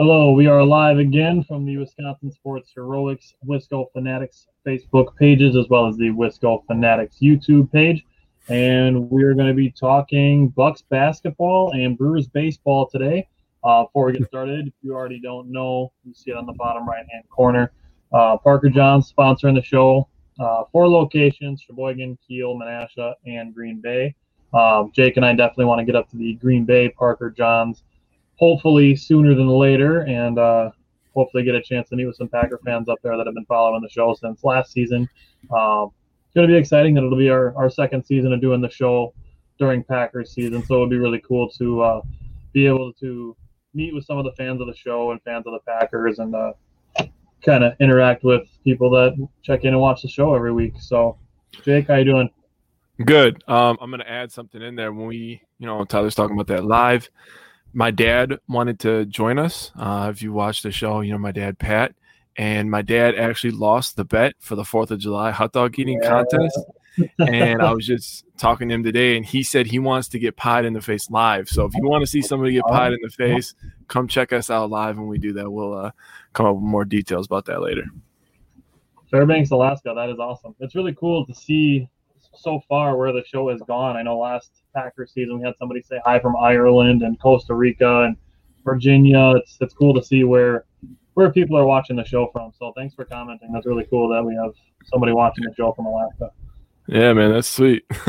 Hello, we are live again from the Wisconsin Sports Heroics Wisco Fanatics Facebook pages as well as the Wisco Fanatics YouTube page. And we're going to be talking Bucks basketball and Brewers baseball today. Uh, before we get started, if you already don't know, you see it on the bottom right hand corner. Uh, Parker Johns sponsoring the show. Uh, four locations Sheboygan, Kiel, Menasha, and Green Bay. Um, Jake and I definitely want to get up to the Green Bay Parker Johns hopefully sooner than later, and uh, hopefully get a chance to meet with some Packer fans up there that have been following the show since last season. Um, it's going to be exciting that it'll be our, our second season of doing the show during Packers season, so it'll be really cool to uh, be able to meet with some of the fans of the show and fans of the Packers and uh, kind of interact with people that check in and watch the show every week. So, Jake, how you doing? Good. Um, I'm going to add something in there when we, you know, Tyler's talking about that live my dad wanted to join us. Uh, if you watch the show, you know my dad Pat, and my dad actually lost the bet for the Fourth of July hot dog eating yeah. contest. and I was just talking to him today, and he said he wants to get pied in the face live. So if you want to see somebody get pied in the face, come check us out live when we do that. We'll uh, come up with more details about that later. Fairbanks, Alaska. That is awesome. It's really cool to see so far where the show has gone. I know last Packer season we had somebody say hi from Ireland and Costa Rica and Virginia. It's it's cool to see where where people are watching the show from. So thanks for commenting. That's really cool that we have somebody watching the show from Alaska. Yeah, man, that's sweet.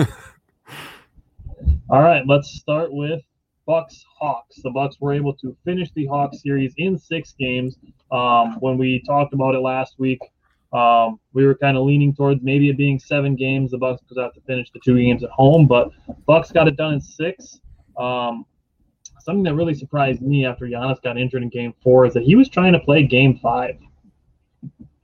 All right, let's start with Bucks Hawks. The Bucks were able to finish the Hawks series in six games. Um, when we talked about it last week, um, we were kind of leaning towards maybe it being seven games. The Bucks because have to finish the two games at home, but Bucks got it done in six. Um, something that really surprised me after Giannis got injured in Game Four is that he was trying to play Game Five.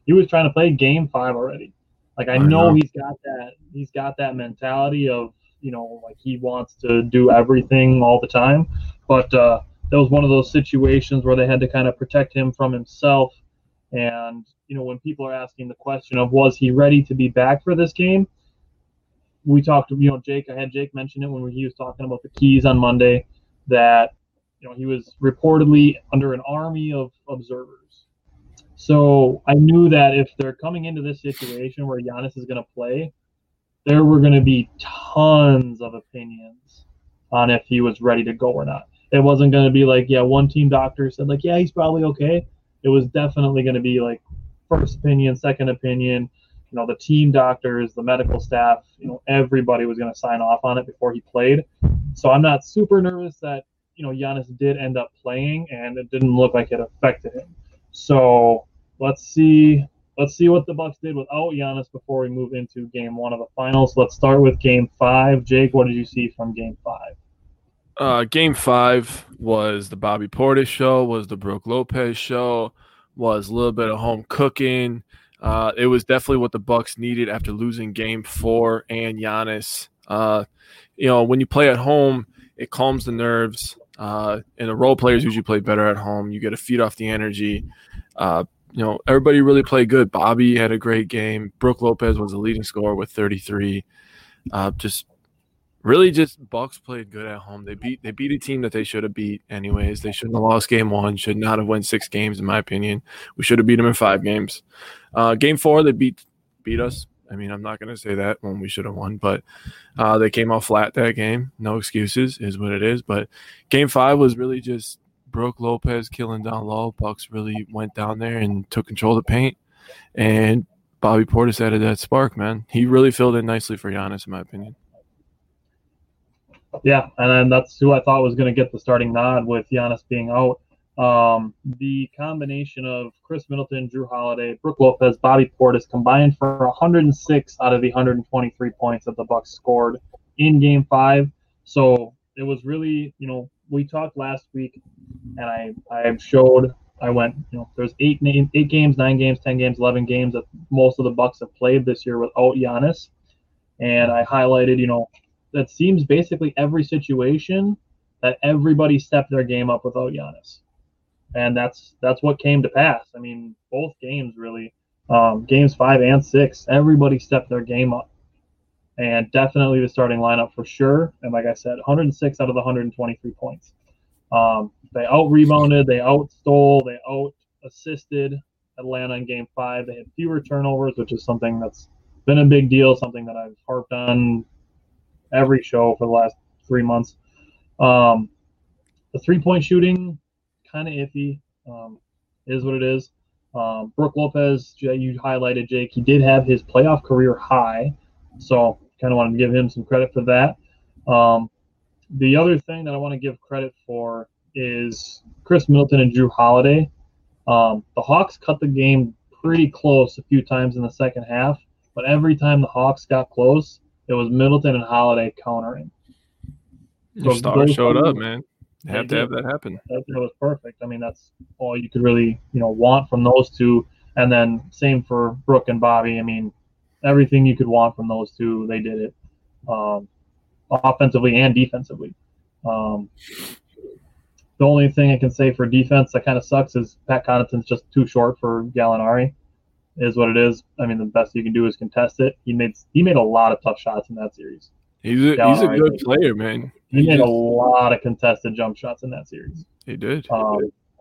He was trying to play Game Five already. Like I, I know, know he's got that. He's got that mentality of you know like he wants to do everything all the time, but uh, that was one of those situations where they had to kind of protect him from himself and you know, when people are asking the question of was he ready to be back for this game, we talked. You know, Jake. I had Jake mention it when he was talking about the keys on Monday that you know he was reportedly under an army of observers. So I knew that if they're coming into this situation where Giannis is going to play, there were going to be tons of opinions on if he was ready to go or not. It wasn't going to be like, yeah, one team doctor said like, yeah, he's probably okay. It was definitely going to be like first opinion, second opinion. You know, the team doctors, the medical staff, you know, everybody was going to sign off on it before he played. So I'm not super nervous that, you know, Giannis did end up playing and it didn't look like it affected him. So let's see let's see what the Bucks did without Giannis before we move into game one of the finals. Let's start with game five. Jake, what did you see from game five? Uh, game five was the Bobby Portis show, was the Brook Lopez show, was a little bit of home cooking. Uh, it was definitely what the Bucks needed after losing Game Four and Giannis. Uh, you know, when you play at home, it calms the nerves. Uh, and the role players usually play better at home. You get to feed off the energy. Uh, you know, everybody really played good. Bobby had a great game. Brook Lopez was the leading scorer with 33. Uh, just really just Bucks played good at home. They beat they beat a team that they should have beat anyways. They shouldn't have lost game one. Should not have won six games in my opinion. We should have beat them in five games. Uh, game four they beat beat us I mean, I'm not going to say that when we should have won, but uh, they came out flat that game. No excuses is what it is. But game five was really just Brook Lopez killing down low. Bucks really went down there and took control of the paint. And Bobby Portis added that spark, man. He really filled in nicely for Giannis, in my opinion. Yeah, and then that's who I thought was going to get the starting nod with Giannis being out. Um, the combination of Khris Middleton, Jrue Holiday, Brook Lopez, Bobby Portis combined for 106 out of the 123 points that the Bucks scored in Game Five. So it was really, you know, we talked last week, and I I showed I went, you know, there's eight name, eight games, nine games, ten games, eleven games that most of the Bucks have played this year without Giannis, and I highlighted, you know, that seems basically every situation that everybody stepped their game up without Giannis and that's that's what came to pass. I mean, both games really, um, games five and six, everybody stepped their game up, and definitely the starting lineup for sure. And like I said, 106 out of the 123 points. Um, they out rebounded, they out stole, they out assisted Atlanta in game five. They had fewer turnovers, which is something that's been a big deal, something that I've harped on every show for the last three months. Um, the three point shooting kind of iffy. Um, is what it is. Um, Brook Lopez, you highlighted Jake. He did have his playoff career high, so kind of wanted to give him some credit for that. Um, the other thing that I want to give credit for is Khris Middleton and Jrue Holiday. Um, the Hawks cut the game pretty close a few times in the second half, but every time the Hawks got close, it was Middleton and Holiday countering. Your so star showed up, man have to have that happen. That, that, was perfect. I mean, that's all you could really, you know, want from those two. And then same for Brook and Bobby. I mean, everything you could want from those two, they did it, um, offensively and defensively. Um, the only thing I can say for defense that kind of sucks is Pat Connaughton's just too short for Gallinari. Is what it is. I mean, the best you can do is contest it. He made he made a lot of tough shots in that series. He's a, he's a good player, man. He, he made just, a lot of contested jump shots in that series. He did. Um,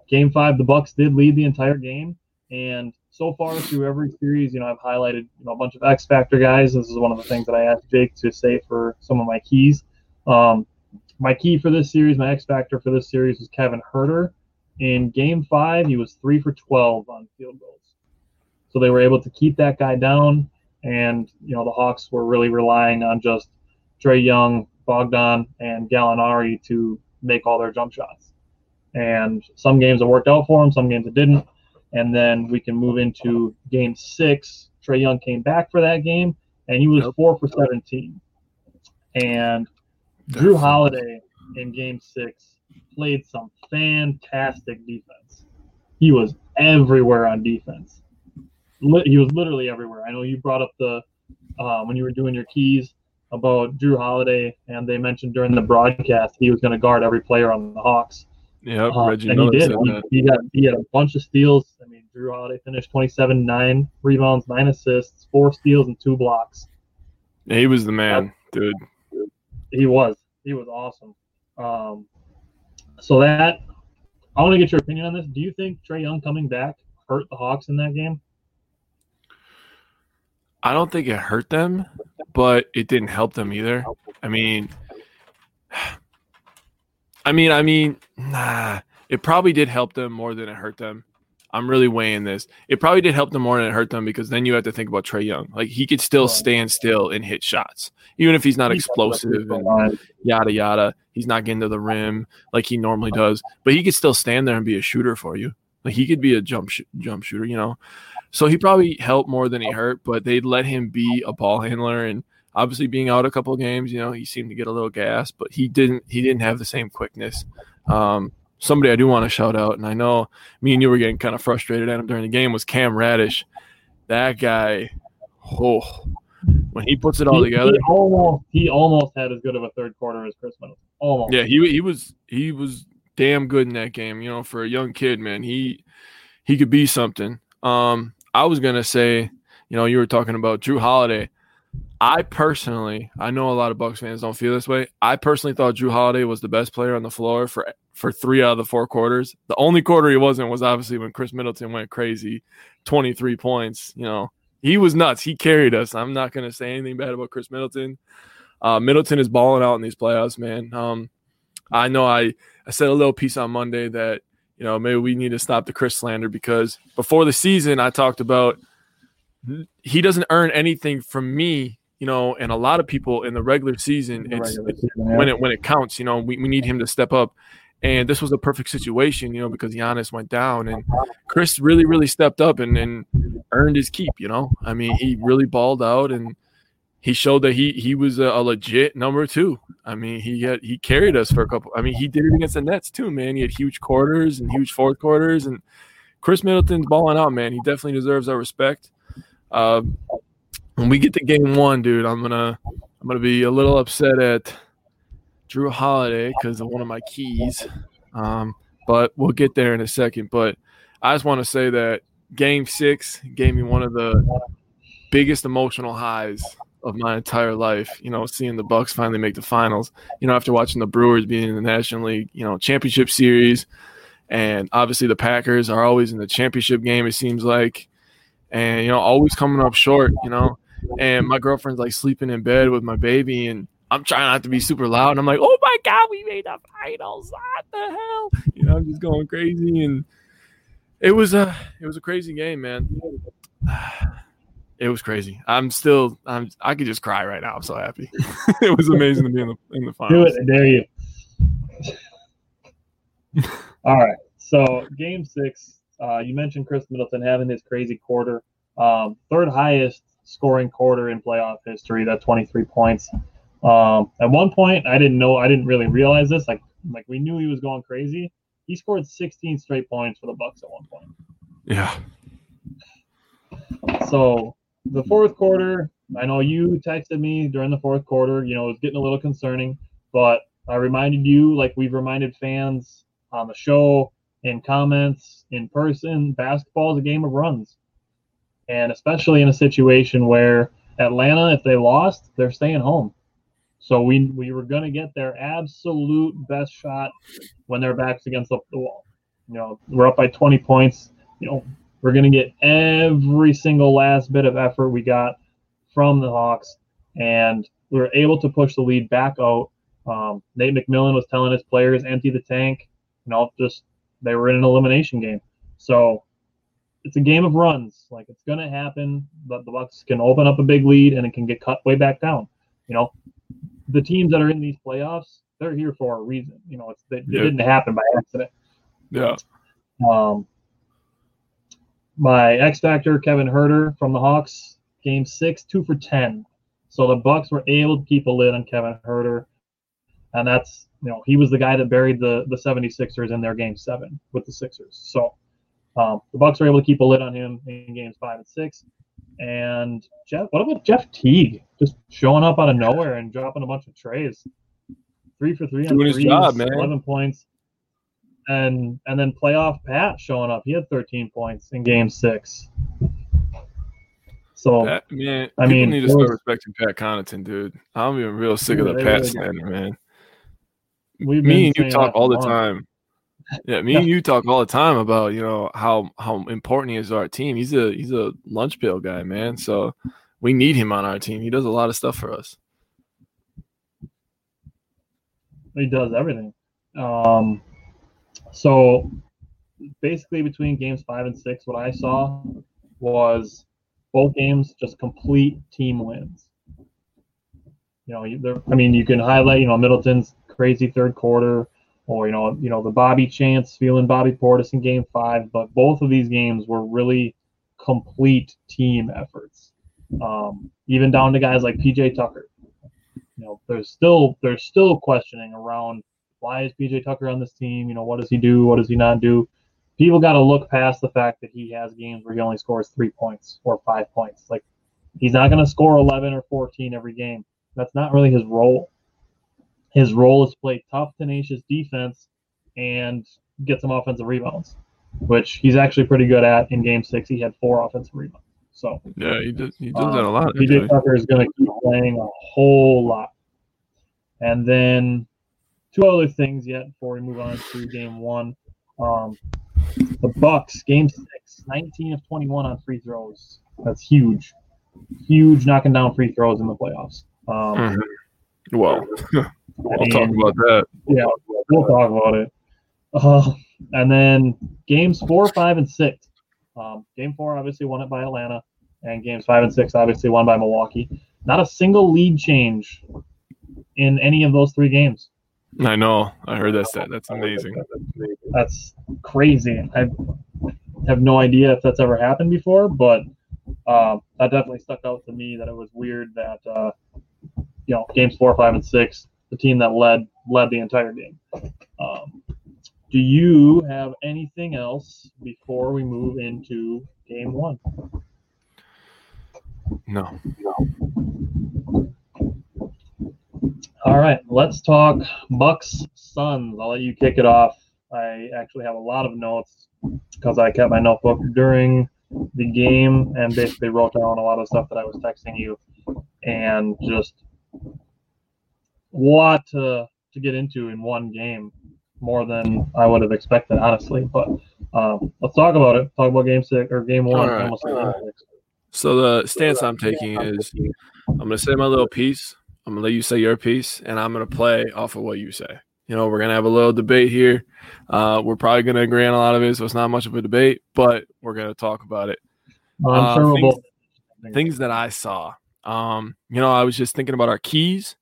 game five, the Bucks did lead the entire game, and so far through every series, you know, I've highlighted you know a bunch of X factor guys. This is one of the things that I asked Jake to say for some of my keys. Um, my key for this series, my X factor for this series, was Kevin Huerter. In Game Five, he was three for twelve on field goals, so they were able to keep that guy down. And you know, the Hawks were really relying on just Trae Young, Bogdan, and Gallinari to make all their jump shots. And some games it worked out for them, some games it didn't. And then we can move into game six. Trae Young came back for that game, and he was four for 17. And Jrue Holiday in game six played some fantastic defense. He was everywhere on defense. He was literally everywhere. I know you brought up the uh, when you were doing your keys about Jrue Holiday, and they mentioned during the broadcast he was going to guard every player on the Hawks. Yeah, uh, Reggie and he did. He, he, got he had a bunch of steals. I mean, Jrue Holiday finished 27, nine rebounds, nine assists, four steals, and two blocks. Yeah, he was the man, dude. He was. He was awesome. Um, so that I want to get your opinion on this. Do you think Trae Young coming back hurt the Hawks in that game? I don't think it hurt them, but it didn't help them either. I mean, I mean, I mean, nah, it probably did help them more than it hurt them. I'm really weighing this. It probably did help them more than it hurt them because then you have to think about Trae Young. Like he could still stand still and hit shots, even if he's not explosive and yada yada. He's not getting to the rim like he normally does, but he could still stand there and be a shooter for you. Like he could be a jump sh- jump shooter, you know. So he probably helped more than he hurt, but they let him be a ball handler and obviously being out a couple of games, you know, he seemed to get a little gas, but he didn't he didn't have the same quickness. Um, somebody I do want to shout out, and I know me and you were getting kind of frustrated at him during the game was Cam Reddish. That guy, oh, when he puts it all he, together, he almost he almost had as good of a third quarter as Khris Middleton. Almost. Yeah, he he was he was damn good in that game. You know, for a young kid, man, he he could be something. Um, I was gonna say, you know, you were talking about Jrue Holiday. I personally, I know a lot of Bucks fans don't feel this way. I personally thought Jrue Holiday was the best player on the floor for for three out of the four quarters. The only quarter he wasn't was obviously when Khris Middleton went crazy, twenty three points. You know, he was nuts. He carried us. I'm not to say anything bad about Khris Middleton. Uh, Middleton is balling out in these playoffs, man. Um, I know I, I said a little piece on Monday that, you know, maybe we need to stop the Khris slander because before the season, I talked about he doesn't earn anything from me, you know, and a lot of people in the regular season, it's, regular season, yeah. when it when it counts, you know, we, we need him to step up. And this was a perfect situation, you know, because Giannis went down and Khris really, really stepped up and, and earned his keep, you know. I mean, he really balled out and he showed that he he was a, a, legit number two. I mean, he had he carried us for a couple. I mean, he did it against the Nets too, man. He had huge quarters and huge fourth quarters, and Khris Middleton's balling out, man. He definitely deserves our respect. Uh, when we get to game one, dude, I'm gonna I'm gonna be a little upset at Jrue Holiday because of one of my keys. Um, but we'll get there in a second. But I just want to say that game six gave me one of the biggest emotional highs of my entire life. You know, seeing the Bucks finally make the finals. You know, after watching the Brewers being in the National League, you know, championship series, and obviously the Packers are always in the championship game. It seems like, and you know, always coming up short. You know, and my girlfriend's like sleeping in bed with my baby, and I'm trying not to be super loud. And I'm like, oh my god, we made the finals! What the hell? You know, I'm just going crazy, and it was a it was a crazy game, man. It was crazy. I'm still. I'm. I could just cry right now. I'm so happy. it was amazing to be in the in the finals. Do it. Dare you. All right. So game six. Uh, you mentioned Khris Middleton having this crazy quarter, um, third highest scoring quarter in playoff history. That 23 points. Um, at one point, I didn't know. I didn't really realize this. Like, like we knew he was going crazy. He scored 16 straight points for the Bucks at one point. Yeah. So the fourth quarter, I know you texted me during the fourth quarter. You know, it was getting a little concerning, but I reminded you, like we've reminded fans on the show, in comments, in person, basketball is a game of runs. And especially in a situation where Atlanta, if they lost, they're staying home. So we we were going to get their absolute best shot when their backs against the wall. You know, we're up by 20 points. You know, we're going to get every single last bit of effort we got from the Hawks, and we were able to push the lead back out. Um, Nate McMillan was telling his players empty the tank. You know, just they were in an elimination game. So it's a game of runs. Like it's going to happen, but the Bucks can open up a big lead and it can get cut way back down. You know, the teams that are in these playoffs, they're here for a reason. You know, it's it, yeah. it didn't happen by accident. Yeah. Um, my X Factor, Kevin Huerter from the Hawks, game six, two for 10. So the Bucks were able to keep a lid on Kevin Huerter. And that's, you know, he was the guy that buried the, the 76ers in their game seven with the Sixers. So um, the Bucks were able to keep a lid on him in games five and six. And Jeff, what about Jeff Teague just showing up out of nowhere and dropping a bunch of treys? Three for three Doing on threes, his job, man. 11 points and and then playoff Pat showing up. He had 13 points in Game Six. So Pat, man, I mean, need to start respecting Pat Connaughton, dude. I'm even real sick of the Pat really slander, man. me and you talk all the time. Yeah, me and you talk all the time about you know how how important he is to our team. He's a he's a lunch pail guy, man. So we need him on our team. He does a lot of stuff for us. He does everything. Um, so basically, between games five and six, what I saw was both games just complete team wins. You know, I mean, you can highlight, you know, Middleton's crazy third quarter, or you know, you know, the Bobby chance feeling Bobby Portis in Game Five, but both of these games were really complete team efforts. Um, even down to guys like PJ Tucker. You know, there's still there's still questioning around why is PJ Tucker on this team? You know, what does he do? What does he not do? People got to look past the fact that he has games where he only scores three points or five points. Like, he's not going to score 11 or 14 every game. That's not really his role. His role is to play tough, tenacious defense and get some offensive rebounds, which he's actually pretty good at. In Game Six, he had four offensive rebounds. So yeah, he does. He does um, that a lot. PJ Tucker is going to keep playing a whole lot, and then two other things yet before we move on to game one. Um, the Bucks, game six, 19 of 21 on free throws. That's huge, huge knocking down free throws in the playoffs. Um, mm-hmm. Well, we'll talk about that. Yeah, we'll talk about it. Uh, and then games four, five, and six. Um, game four obviously won it by Atlanta, and games five and six obviously won by Milwaukee. Not a single lead change in any of those three games. I know. I heard that stat. That's amazing. That's crazy. I have no idea if that's ever happened before, but uh, that definitely stuck out to me. That it was weird that uh, you know games four, five, and six, the team that led led the entire game. Um, do you have anything else before we move into game one? No. No. All right, let's talk Bucks Suns. I'll let you kick it off. I actually have a lot of notes because I kept my notebook during the game and basically wrote down a lot of stuff that I was texting you and just what to to get into in one game more than I would have expected, honestly. But um, let's talk about it. Talk about game six or game one. Right. So the stance I'm taking is I'm going to say my little piece. I'm going to let you say your piece, and I'm going to play off of what you say. You know, we're going to have a little debate here. Uh, we're probably going to agree on a lot of it, so it's not much of a debate, but we're going to talk about it. Uh, things, things, that I saw. Um, you know, I was just thinking about our keys,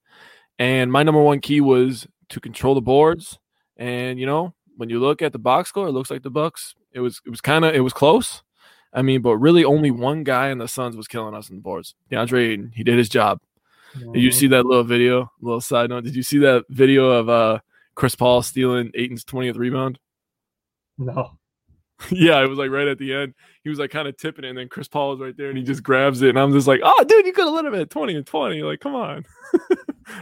and my number one key was to control the boards and you know, when you look at the box score, it looks like the Bucks. It was it was kind of it was close. I mean, but really only one guy in the Suns was killing us in the boards. DeAndre Ayton, he did his job. Did you see that little video? Little side note. Did you see that video of uh Chris Paul stealing Ayton's 20th rebound? No. yeah, it was like right at the end. He was like kind of tipping it, and then Chris Paul was right there, and he just grabs it, and I'm just like, "Oh, dude, you could have let him at 20 and 20. Like, come on."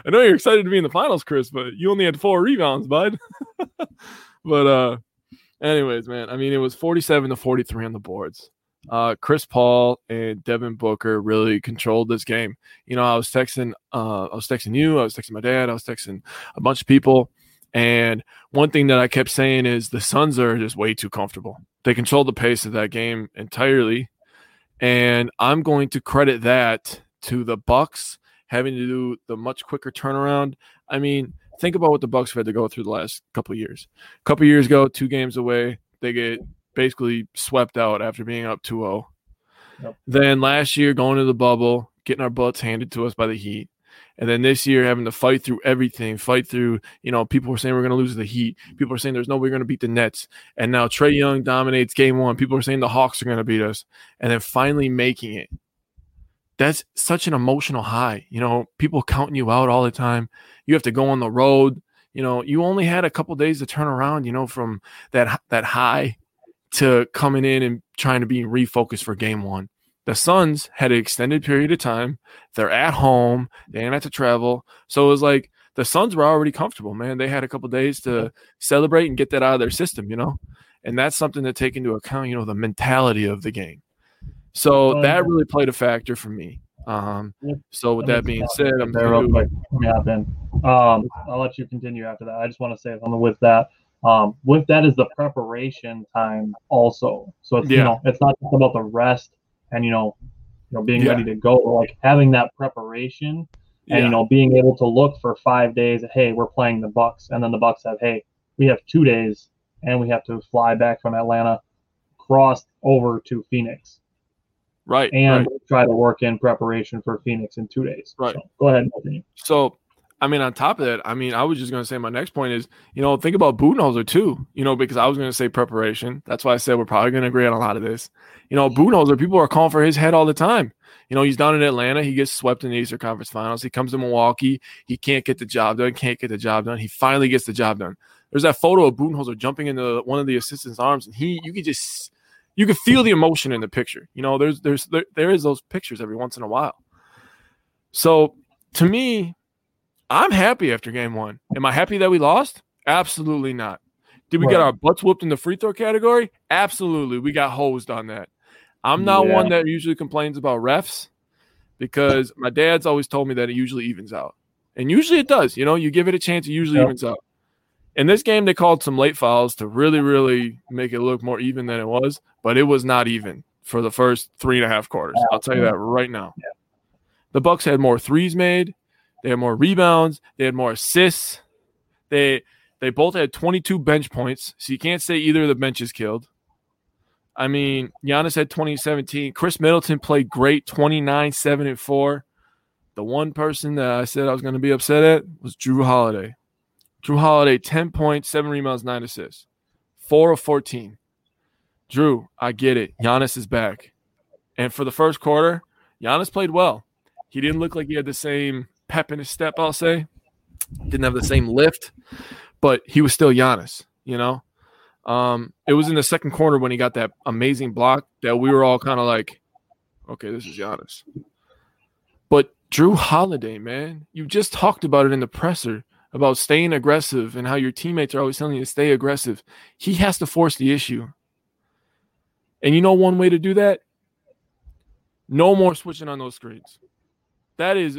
I know you're excited to be in the finals, Chris, but you only had four rebounds, bud. but uh, anyways, man, I mean, it was 47 to 43 on the boards. Uh, Chris Paul and Devin Booker really controlled this game. You know, I was texting, uh, I was texting you, I was texting my dad, I was texting a bunch of people. And one thing that I kept saying is the Suns are just way too comfortable. They controlled the pace of that game entirely. And I'm going to credit that to the Bucks having to do the much quicker turnaround. I mean, think about what the Bucks have had to go through the last couple years. A couple years ago, two games away, they get basically swept out after being up 2-0. Yep. Then last year, going to the bubble, getting our butts handed to us by the Heat. And then this year, having to fight through everything, fight through, you know, people were saying we're going to lose the Heat. People are saying there's no way we're going to beat the Nets. And now Trae Young dominates game one. People are saying the Hawks are going to beat us. And then finally making it that's such an emotional high. You know, people counting you out all the time. You have to go on the road. You know, you only had a couple days to turn around. You know, from that that high to coming in and trying to be refocused for game one. The Suns had an extended period of time. They're at home. They didn't have to travel. So it was like the Suns were already comfortable, man. They had a couple days to celebrate and get that out of their system, you know? And that's something to take into account, you know, the mentality of the game. So that really played a factor for me. Um, so with that being said, I'm there real quick. Yeah, Ben. Um, I'll let you continue after that. I just want to say something with that. Um, with that is the preparation time also. So it's yeah. you know it's not just about the rest and you know you know being yeah. ready to go. or Like having that preparation and yeah. you know being able to look for five days. Hey, we're playing the Bucks, and then the Bucks have hey we have two days and we have to fly back from Atlanta, cross over to Phoenix Right. And right. try to work in preparation for Phoenix in two days. Right. So go ahead. So, I mean, on top of that, I mean, I was just going to say my next point is, you know, think about Budenholzer too, you know, because I was going to say preparation. That's why I said we're probably going to agree on a lot of this. You know, Budenholzer, people are calling for his head all the time. You know, he's down in Atlanta. He gets swept in the Eastern Conference Finals. He comes to Milwaukee. He can't get the job done. Can't get the job done. He finally gets the job done. There's that photo of Budenholzer jumping into one of the assistant's arms, and he, you could just you can feel the emotion in the picture. You know, there's there's there, there is those pictures every once in a while. So to me, I'm happy after game one. Am I happy that we lost? Absolutely not. Did we right. get our butts whooped in the free throw category? Absolutely. We got hosed on that. I'm not yeah. one that usually complains about refs because my dad's always told me that it usually evens out. And usually it does. You know, you give it a chance, it usually yep. evens out. In this game, they called some late fouls to really, really make it look more even than it was, but it was not even. for the first three and a half quarters. I'll tell you that right now. The Bucks had more threes made, they had more rebounds, they had more assists. They they both had 22 bench points, so you can't say either of the benches killed. I mean, Giannis had 2017. Khris Middleton played great, 29, 7 and 4. The one person that I said I was going to be upset at was Jrue Holiday. Jrue Holiday, 10 points, 7 rebounds, 9 assists. 4 of 14. Jrue, I get it. Giannis is back. And for the first quarter, Giannis played well. He didn't look like he had the same pep in his step, I'll say. Didn't have the same lift, but he was still Giannis, you know? Um, it was in the second quarter when he got that amazing block that we were all kind of like, okay, this is Giannis. But Jrue Holiday, man, you just talked about it in the presser about staying aggressive and how your teammates are always telling you to stay aggressive. He has to force the issue. And you know one way to do that? No more switching on those screens. That is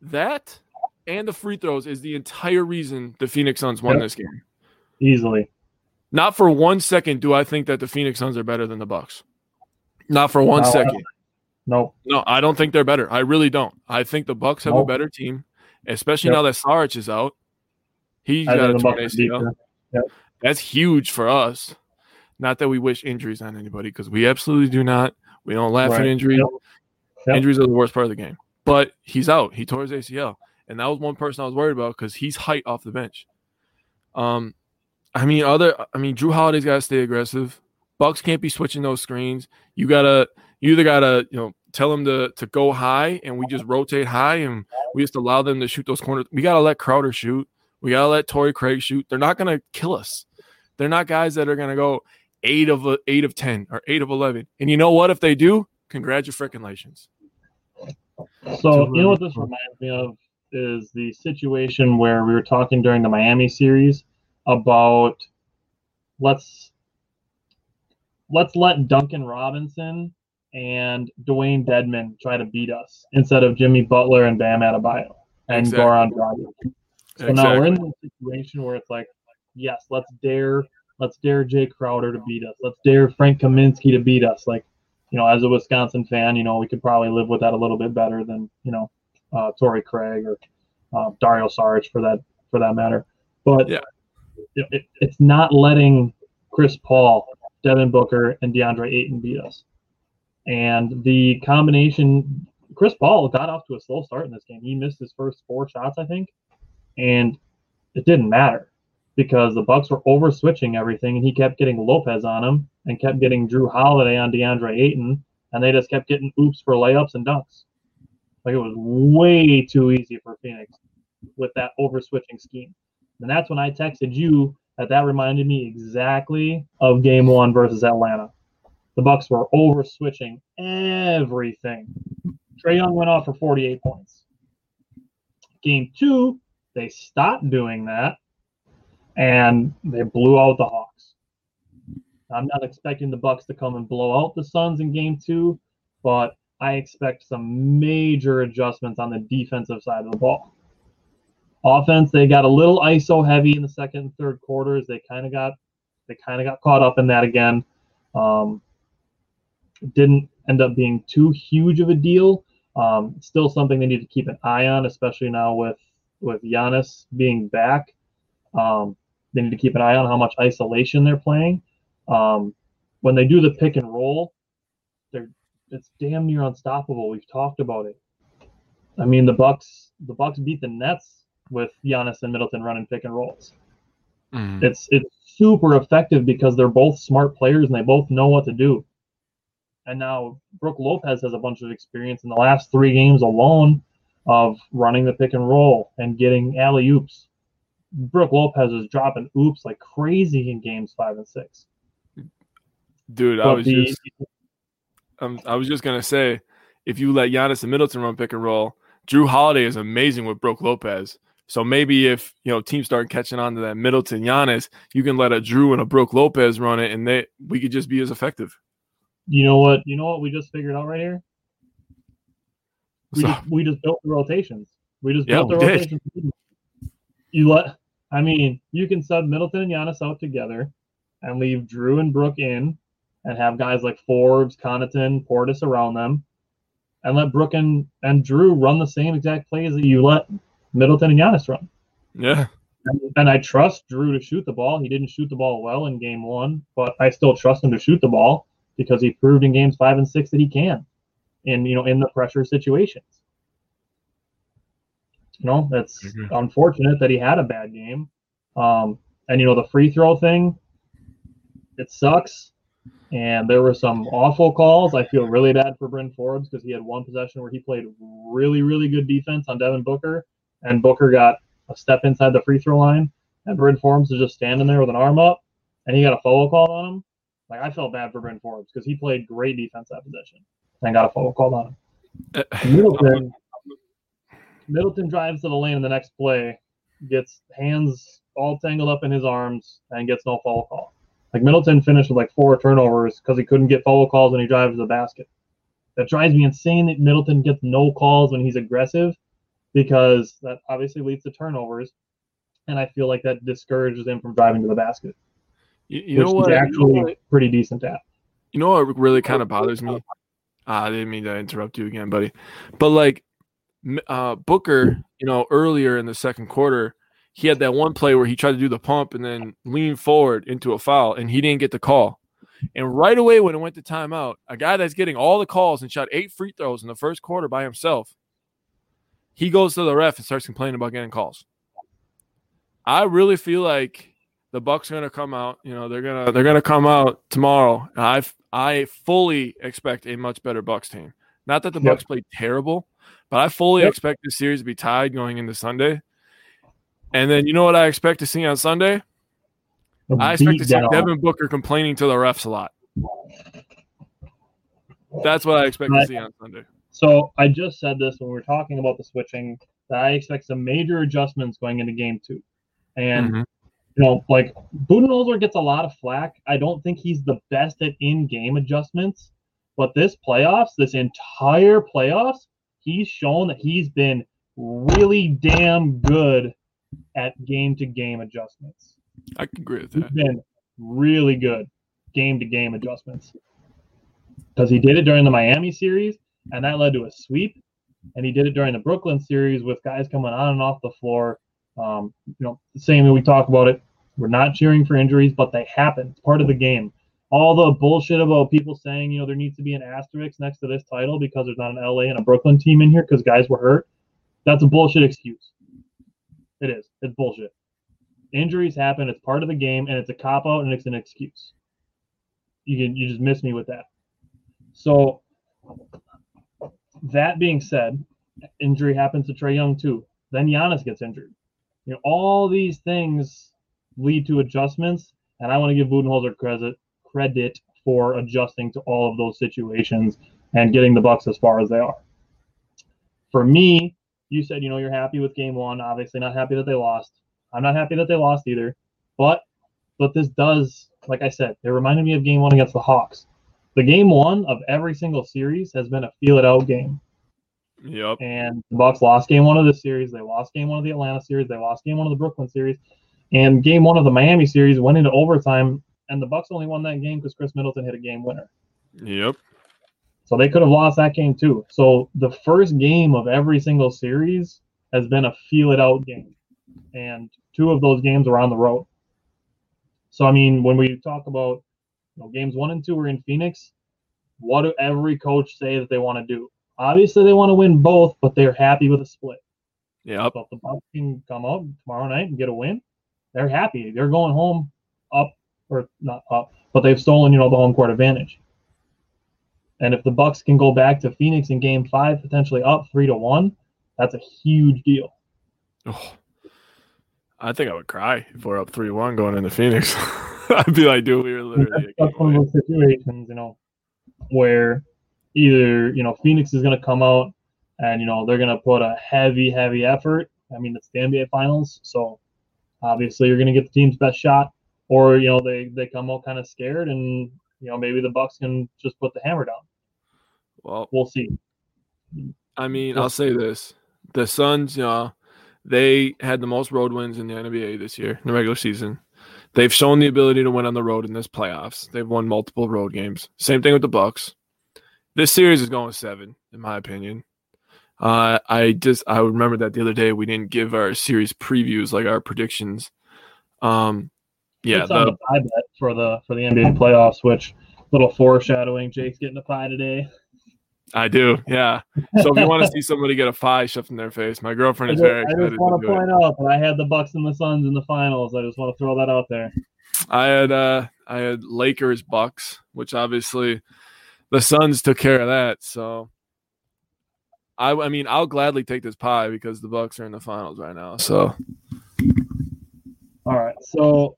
that and the free throws is the entire reason the Phoenix Suns won yep. this game. Easily. Not for one second do I think that the Phoenix Suns are better than the Bucks. Not for one no, second. No. No, I don't think they're better. I really don't. I think the Bucks have a better team, especially yep. now that Saric is out. He's got a torn ACL. Yep. That's huge for us. Not that we wish injuries on anybody because we absolutely do not. We don't laugh right. at injuries. Injuries are the worst part of the game. But he's out. He tore his ACL, and that was one person I was worried about because he's height off the bench. Um, I mean, other. I mean, Jrue Holiday's got to stay aggressive. Bucks can't be switching those screens. You gotta. You either gotta. You know, tell them to to go high, and we just rotate high, and we just allow them to shoot those corners. We gotta let Crowder shoot. We gotta let Torrey Craig shoot. They're not gonna kill us. They're not guys that are gonna go eight of eight of ten or eight of eleven. And you know what? If they do, congratulations. So you know what this reminds me of is the situation where we were talking during the Miami series about let's let's let Duncan Robinson and Dewayne Dedmon try to beat us instead of Jimmy Butler and Bam Adebayo and exactly. Goran Dragic. So exactly. now we're in a situation where it's like, yes, let's dare let's dare Jae Crowder to beat us. Let's dare Frank Kaminsky to beat us. Like, you know, as a Wisconsin fan, you know, we could probably live with that a little bit better than, you know, uh, Torrey Craig or uh, Dario Saric for that for that matter. But yeah. it, it's not letting Chris Paul, Devin Booker, and DeAndre Ayton beat us. And the combination, Chris Paul got off to a slow start in this game. He missed his first four shots, I think, and it didn't matter because the Bucks were over switching everything, and he kept getting Lopez on him and kept getting Jrue Holiday on DeAndre Ayton, and they just kept getting oops for layups and dunks. Like it was way too easy for Phoenix with that over switching scheme. And that's when I texted you that that reminded me exactly of game one versus Atlanta. The Bucks were over switching everything. Trae Young went off for 48 points. Game two, they stopped doing that and they blew out the Hawks. I'm not expecting the Bucks to come and blow out the Suns in game two, but I expect some major adjustments on the defensive side of the ball. Offense, they got a little ISO heavy in the second and third quarters. They kind of got they kind of got caught up in that again. Um, didn't end up being too huge of a deal. Um, still something they need to keep an eye on, especially now with with Giannis being back. Um, they need to keep an eye on how much isolation they're playing. Um, when they do the pick and roll, they're it's damn near unstoppable. We've talked about it. I mean, the Bucks the Bucks beat the Nets with Giannis and Middleton running pick and rolls. Mm. It's it's super effective because they're both smart players and they both know what to do. And now Brook Lopez has a bunch of experience in the last three games alone of running the pick and roll and getting alley oops. Brook Lopez was dropping oops like crazy in games five and six. Dude, but I was the, just um, I was just gonna say, if you let Giannis and Middleton run pick and roll, Jrue Holiday is amazing with Brook Lopez. So maybe if you know teams start catching on to that Middleton Giannis, you can let a Jrue and a Brook Lopez run it, and they we could just be as effective. You know what? You know what we just figured out right here. We, so, just, we just built the rotations. We just built the rotations. You let. I mean, you can sub Middleton and Giannis out together, and leave Jrue and Brook in, and have guys like Forbes, Connaughton, Portis around them, and let Brook and, and Jrue run the same exact plays that you let Middleton and Giannis run. Yeah. And, and I trust Jrue to shoot the ball. He didn't shoot the ball well in game one, but I still trust him to shoot the ball because he proved in games five and six that he can in you know in the pressure situations. You know, that's Mhm. unfortunate that he had a bad game. Um, and you know, the free throw thing, it sucks. And there were some awful calls. I feel really bad for Bryn Forbes because he had one possession where he played really, really good defense on Devin Booker, and Booker got a step inside the free throw line, and Bryn Forbes is just standing there with an arm up, and he got a foul call on him. Like I felt bad for Bryn Forbes because he played great defense that possession and got a foul call on him. Uh, Middleton, Middleton drives to the lane in the next play, gets hands all tangled up in his arms, and gets no foul call. Like Middleton finished with like four turnovers because he couldn't get foul calls when he drives to the basket. That drives me insane that Middleton gets no calls when he's aggressive because that obviously leads to turnovers. And I feel like that discourages him from driving to the basket, You, you which know what? he's You actually know what? pretty decent at. You know what really kind of bothers me? Ah, I didn't mean to interrupt you again, buddy. But like uh, Booker, you know, earlier in the second quarter, he had that one play where he tried to do the pump and then lean forward into a foul, and he didn't get the call. And right away, when it went to timeout, a guy that's getting all the calls and shot eight free throws in the first quarter by himself, he goes to the ref and starts complaining about getting calls. I really feel like the Bucks are gonna come out. You know, they're gonna they're gonna come out tomorrow. I I fully expect a much better Bucks team. Not that the Yep. Bucks played terrible, but I fully Yep. expect this series to be tied going into Sunday. And then you know what I expect to see on Sunday? I expect to see down. Devin Booker complaining to the refs a lot. That's what I expect to see on Sunday. So I just said this when we were talking about the switching that I expect some major adjustments going into game two. And Mhm. you know, like Budenholzer gets a lot of flack. I don't think he's the best at in-game adjustments, but this playoffs, this entire playoffs, he's shown that he's been really damn good at game-to-game adjustments. I can agree with He's that. been really good game-to-game adjustments because he did it during the Miami series, and that led to a sweep. And he did it during the Brooklyn series with guys coming on and off the floor. Um, you know, same way we talk about it. We're not cheering for injuries, but they happen. It's part of the game. All the bullshit about people saying, you know, there needs to be an asterisk next to this title because there's not an LA and a Brooklyn team in here because guys were hurt. That's a bullshit excuse. It is. It's bullshit. Injuries happen. It's part of the game, and it's a cop out, and it's an excuse. You can you just miss me with that. So that being said, injury happens to Trae Young too. Then Giannis gets injured. You know, all these things lead to adjustments, and I want to give Budenholzer credit credit for adjusting to all of those situations and getting the Bucks as far as they are. For me, you said you know you're happy with game one. Obviously, not happy that they lost. I'm not happy that they lost either. But but this does, like I said, it reminded me of game one against the Hawks. The game one of every single series has been a feel it out game. Yep. And the Bucks lost game one of this series. They lost game one of the Atlanta series. They lost game one of the Brooklyn series. And game one of the Miami series went into overtime, and the Bucks only won that game because Khris Middleton hit a game winner. Yep. So they could have lost that game too. So the first game of every single series has been a feel it out game. And two of those games were on the road. So I mean, when we talk about you know, games one and two were in Phoenix, what do every coach say that they want to do? Obviously they want to win both, but they're happy with a split. Yeah. So if the Bucks can come up tomorrow night and get a win, they're happy. They're going home up or not up, but they've stolen, you know, the home court advantage. And if the Bucks can go back to Phoenix in game five, potentially up three to one, that's a huge deal. Oh, I think I would cry if we're up three one going into Phoenix. I'd be like, dude, we were literally. that's one of those situations, you know, where either, you know, Phoenix is gonna come out and, you know, they're gonna put a heavy, heavy effort. I mean, it's the NBA finals, so obviously you're gonna get the team's best shot, or you know, they they come out kind of scared and you know, maybe the Bucks can just put the hammer down. Well, We'll see. I mean. I'll say this: the Suns, you know, they had the most road wins in the NBA this year in the regular season. They've shown the ability to win on the road in this playoffs. They've won multiple road games. Same thing with the Bucks. This series is going seven, in my opinion. Uh, I just I remember that the other day we didn't give our series previews like our predictions. Um, yeah, it's on the, the pie bet for the for the NBA playoffs. Which little foreshadowing, Jake's getting a pie today. I do, yeah. So if you want to see somebody get a pie shoved in their face, my girlfriend is very excited. I just want to, to point it. out that I had the Bucks and the Suns in the finals. I just want to throw that out there. I had uh I had Lakers Bucks, which obviously the Suns took care of that. So I I mean I'll gladly take this pie because the Bucks are in the finals right now. So all right. So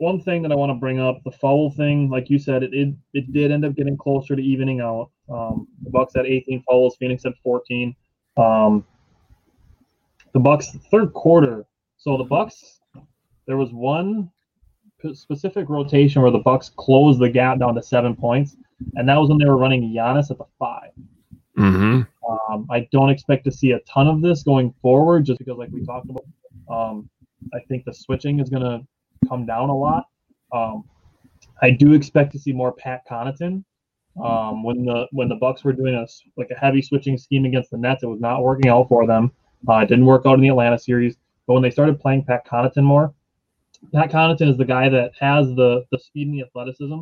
one thing that I want to bring up, the foul thing, like you said, it it, it did end up getting closer to evening out. Um, the Bucks had 18 fouls, Phoenix had 14. Um, the Bucks third quarter. So the Bucks, there was one specific rotation where the Bucks closed the gap down to seven points, and that was when they were running Giannis at the 5 mm-hmm. um, I don't expect to see a ton of this going forward, just because, like we talked about, um, I think the switching is going to come down a lot. Um, I do expect to see more Pat Connaughton. Um, when the when the Bucks were doing a like a heavy switching scheme against the Nets, it was not working out for them. Uh, it didn't work out in the Atlanta series. But when they started playing Pat Connaughton more, Pat Connaughton is the guy that has the the speed and the athleticism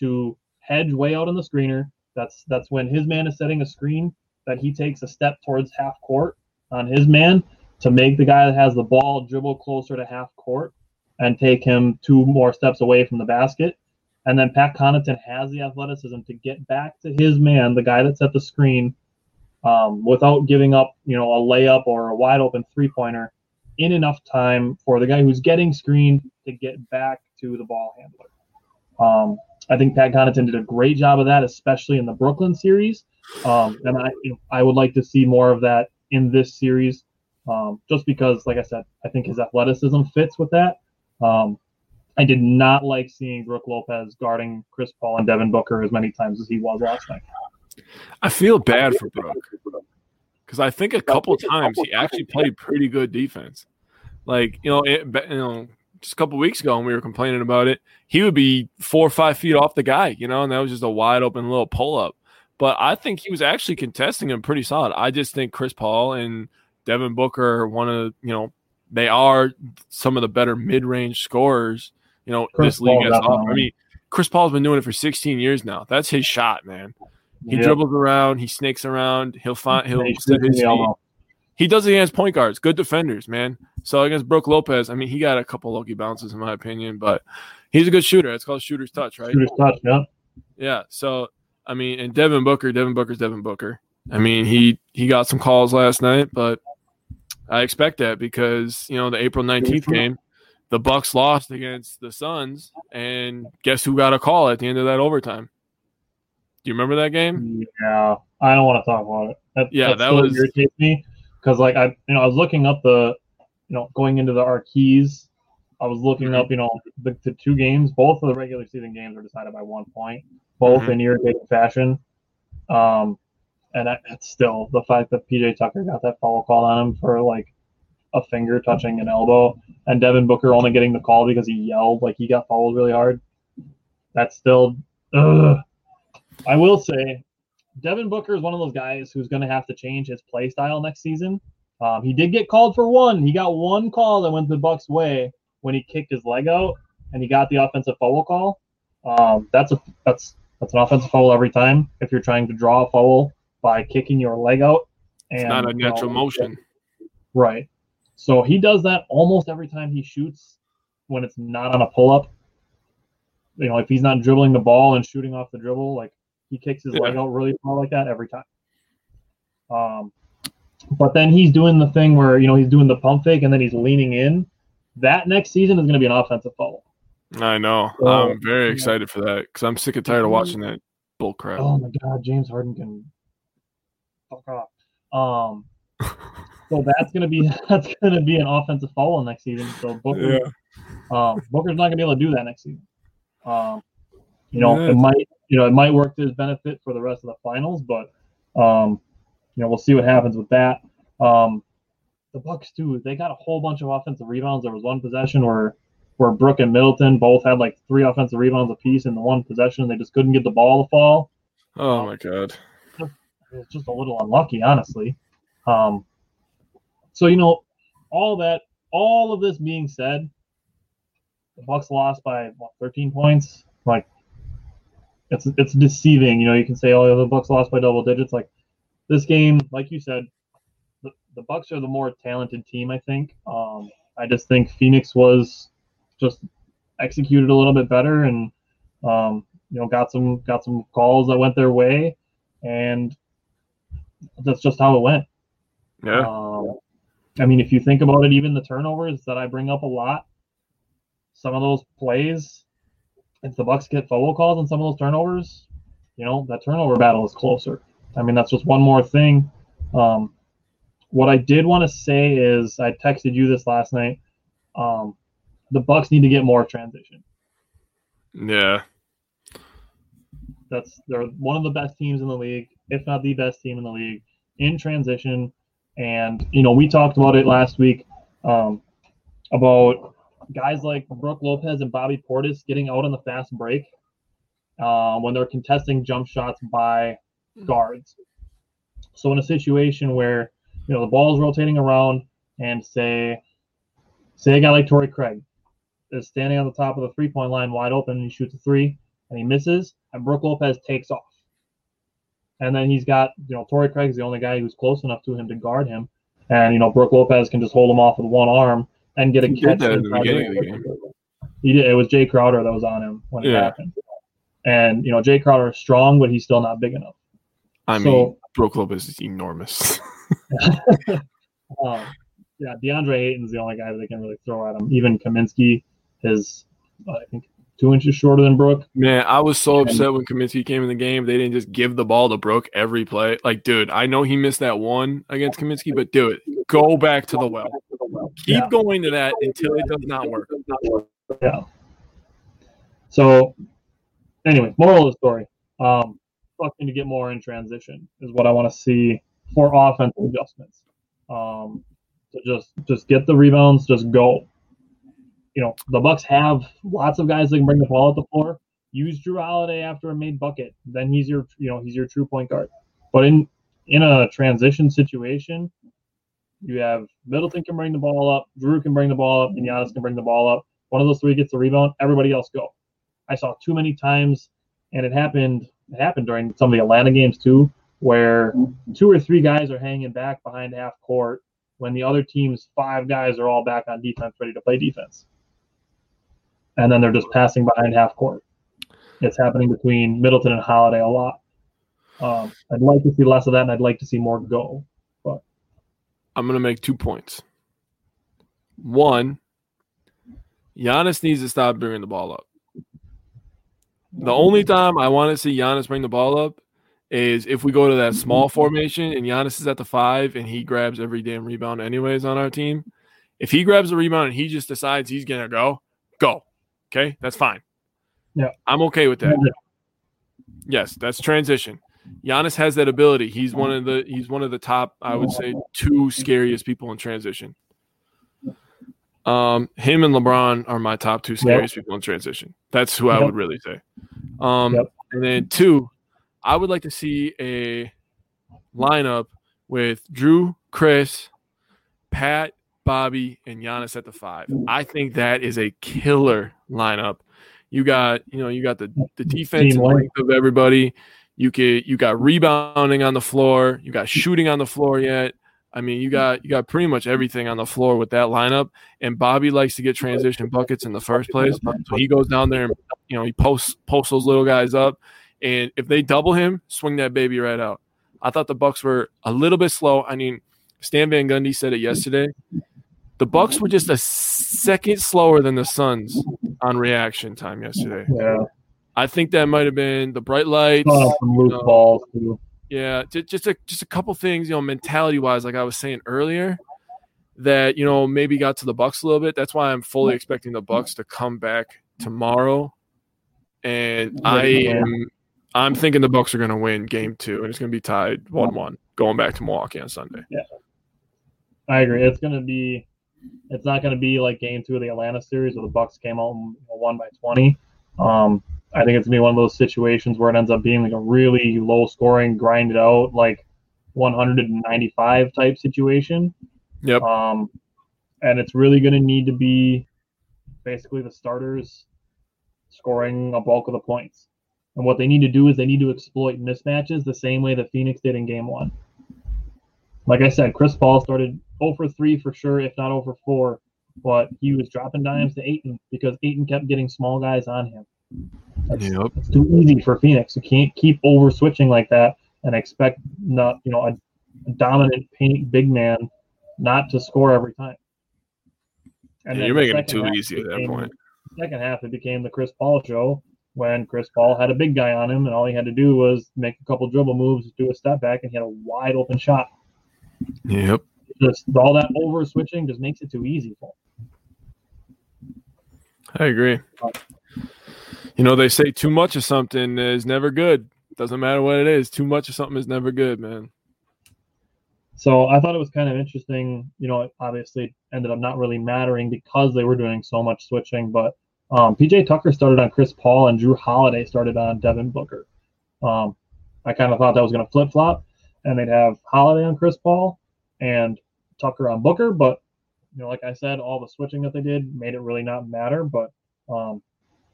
to hedge way out on the screener. That's that's when his man is setting a screen that he takes a step towards half court on his man to make the guy that has the ball dribble closer to half court and take him two more steps away from the basket. And then Pat Connaughton has the athleticism to get back to his man, the guy that set the screen, um, without giving up, you know, a layup or a wide open three pointer in enough time for the guy who's getting screened to get back to the ball handler. Um, I think Pat Connaughton did a great job of that, especially in the Brooklyn series. Um, and I, you know, I would like to see more of that in this series, um, just because, like I said, I think his athleticism fits with that. Um, I did not like seeing Brook Lopez guarding Chris Paul and Devin Booker as many times as he was last night. I feel bad for Brook because I think a couple times he actually played pretty good defense. Like you know, it, you know, just a couple weeks ago when we were complaining about it, he would be four or five feet off the guy, you know, and that was just a wide open little pull up. But I think he was actually contesting him pretty solid. I just think Chris Paul and Devin Booker one of you know they are some of the better mid range scorers. You know, Chris this league has off. I mean, Chris Paul's been doing it for 16 years now. That's his shot, man. He yep. dribbles around, he snakes around, he'll find he'll set his feet. He does it against point guards, good defenders, man. So against Brook Lopez, I mean, he got a couple lucky bounces in my opinion, but he's a good shooter. It's called shooter's touch, right? Shooter's touch, yeah. Yeah. So I mean, and Devin Booker, Devin Booker's Devin Booker. I mean, he he got some calls last night, but I expect that because you know the April nineteenth game, the Bucks lost against the Suns, and guess who got a call at the end of that overtime? Do you remember that game? Yeah, I don't want to talk about it. That, yeah, that, that was irritates me because like I, you know, I was looking up the, you know, going into the Arkeys, I was looking mm-hmm. up, you know, the, the, two games. Both of the regular season games are decided by one point, both mm-hmm. in irritating fashion. Um, and it's still the fact that PJ Tucker got that foul call on him for like a finger touching an elbow, and Devin Booker only getting the call because he yelled like he got fouled really hard. That's still. Ugh. I will say, Devin Booker is one of those guys who's going to have to change his play style next season. Um, he did get called for one. He got one call that went the Bucks' way when he kicked his leg out, and he got the offensive foul call. Um, that's a that's that's an offensive foul every time if you're trying to draw a foul by kicking your leg out. And, it's not a natural you know, motion. Right. So he does that almost every time he shoots when it's not on a pull up. You know, if he's not dribbling the ball and shooting off the dribble, like he kicks his yeah. leg out really far like that every time. Um, but then he's doing the thing where you know he's doing the pump fake and then he's leaning in. That next season is going to be an offensive foul. I know. So, I'm very excited for that because I'm sick and tired of watching that bull crap. Oh my god, James Harden can fuck off. Um, so that's gonna be that's gonna be an offensive foul next season. So Booker, yeah. um, Booker's not gonna be able to do that next season. Um, you know, yeah. it might you know it might work to his benefit for the rest of the finals, but um, you know we'll see what happens with that. Um, the Bucks too, they got a whole bunch of offensive rebounds. There was one possession where where Brook and Middleton both had like three offensive rebounds apiece in the one possession. They just couldn't get the ball to fall. Oh my god. It's just a little unlucky, honestly. Um, so you know, all that, all of this being said, the Bucks lost by what, 13 points. Like, it's it's deceiving. You know, you can say, "Oh, the Bucks lost by double digits." Like this game, like you said, the, the Bucks are the more talented team. I think. Um, I just think Phoenix was just executed a little bit better, and um, you know, got some got some calls that went their way, and that's just how it went. Yeah. Um, I mean, if you think about it, even the turnovers that I bring up a lot, some of those plays, if the Bucks get foul calls on some of those turnovers, you know that turnover battle is closer. I mean, that's just one more thing. Um, what I did want to say is, I texted you this last night. Um, the Bucks need to get more transition. Yeah. That's they're one of the best teams in the league, if not the best team in the league in transition. And you know, we talked about it last week um, about guys like Brook Lopez and Bobby Portis getting out on the fast break uh, when they're contesting jump shots by guards. So in a situation where you know the ball is rotating around and say say a guy like Torrey Craig is standing on the top of the three point line wide open and he shoots a three and he misses and Brook Lopez takes off. And then he's got, you know, Torrey Craig's the only guy who's close enough to him to guard him. And, you know, Brook Lopez can just hold him off with one arm and get a He catch. did that in the of the the- game. He did. It was Jay Crowder that was on him when it Yeah. happened. And, you know, Jay Crowder is strong, but he's still not big enough. I mean, So- Brook Lopez is enormous. Um, yeah, DeAndre Ayton's the only guy that they can really throw at him. Even Kaminsky is, uh, I think, two inches shorter than Brook. Man, I was so upset when Kaminsky came in the game. They didn't just give the ball to Brook every play. Like, dude, I know he missed that one against Kaminsky, but do it. Go back to the well. Keep Yeah. going to that until it does not work. Yeah. So, anyway, moral of the story: um, fucking to get more in transition is what I want to see for offensive adjustments. Um, to just just get the rebounds, just go. You know, the Bucks have lots of guys that can bring the ball at the floor. Use Jrue Holiday after a made bucket, then he's your you know he's your true point guard. But in in a transition situation, you have Middleton can bring the ball up, Jrue can bring the ball up, and Giannis can bring the ball up. One of those three gets the rebound, everybody else go. I saw too many times, and it happened. It happened during some of the Atlanta games too, where two or three guys are hanging back behind half court when the other team's five guys are all back on defense, ready to play defense, and then they're just passing behind half court. It's happening between Middleton and Holiday a lot. Um, I'd like to see less of that, and I'd like to see more go. But I'm going to make two points. One, Giannis needs to stop bringing the ball up. The only time I want to see Giannis bring the ball up is if we go to that small formation and Giannis is at the five and he grabs every damn rebound anyways on our team. If he grabs a rebound and he just decides he's gonna go, go. Okay, that's fine. Yeah. I'm okay with that. Yes, that's transition. Giannis has that ability. He's one of the he's one of the top, I would say, two scariest people in transition. Um, him and LeBron are my top two scariest people in transition. That's who I would really say. Um, Yep. and then two, I would like to see a lineup with Jrue, Khris, Pat, Bobby, and Giannis at the five. I think that is a killer lineup. You got, you know, you got the the defensive Team length. length of everybody. You could you got rebounding on the floor. You got shooting on the floor yet. I mean, you got you got pretty much everything on the floor with that lineup. And Bobby likes to get transition buckets in the first place, so he goes down there and you know he posts posts those little guys up. And if they double him, swing that baby right out. I thought the Bucks were a little bit slow. I mean, Stan Van Gundy said it yesterday. The Bucks were just a mm-hmm. second slower than the Suns on reaction time yesterday. Yeah, I think that might have been the bright lights. Saw some loose No. balls too. Yeah, just a just a couple things, you know, mentality wise, like I was saying earlier, that you know maybe got to the Bucks a little bit. That's why I'm fully expecting the Bucks to come back tomorrow, and I am I'm thinking the Bucks are going to win Game Two, and it's going to be tied one one going back to Milwaukee on Sunday. Yeah. I agree. It's going to be It's not going to be like Game Two of the Atlanta series where the Bucks came out and won by 20. Um, I think it's gonna be one of those situations where it ends up being like a really low scoring, grinded out, like 195 type situation. Yep. Um, and it's really gonna need to be basically the starters scoring a bulk of the points. And what they need to do is they need to exploit mismatches the same way the Phoenix did in game one. Like I said, Chris Paul started 0 for 3 for sure, if not over 4, but he was dropping dimes to Ayton because Ayton kept getting small guys on him. That's, Yep. that's too easy for Phoenix. You can't keep over switching like that and expect not, you know, a, a dominant paint big man not to score every time. Yeah, you're making it too easy at that point. Second half, it became the Chris Paul show when Chris Paul had a big guy on him, and all he had to do was make a couple dribble moves, do a step back, and he had a wide open shot. Yep. Just all that over switching just makes it too easy for him. I agree. You know, they say too much of something is never good. Doesn't matter what it is. Too much of something is never good, man. So I thought it was kind of interesting. You know, it obviously ended up not really mattering because they were doing so much switching. But um, PJ Tucker started on Chris Paul and Jrue Holiday started on Devin Booker. Um, I kind of thought that was going to flip flop, and they'd have Holiday on Chris Paul and Tucker on Booker. But you know, like I said, all the switching that they did made it really not matter. But um,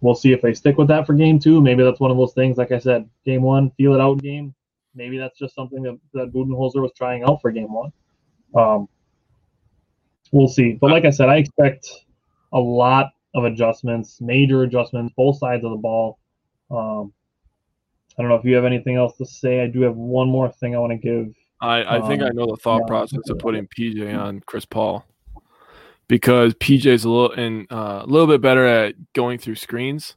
we'll see if they stick with that for game two. Maybe that's one of those things. Like I said, game one, feel it out game maybe that's just something that, that Budenholzer was trying out for game one. Um, we'll see. But like I said, I expect a lot of adjustments, major adjustments, both sides of the ball. Um, I don't know if you have anything else to say. I do have one more thing I want to give. I, I think I Um, know the thought yeah. process of putting PJ on Chris Paul because PJ's a little and uh, a little bit better at going through screens.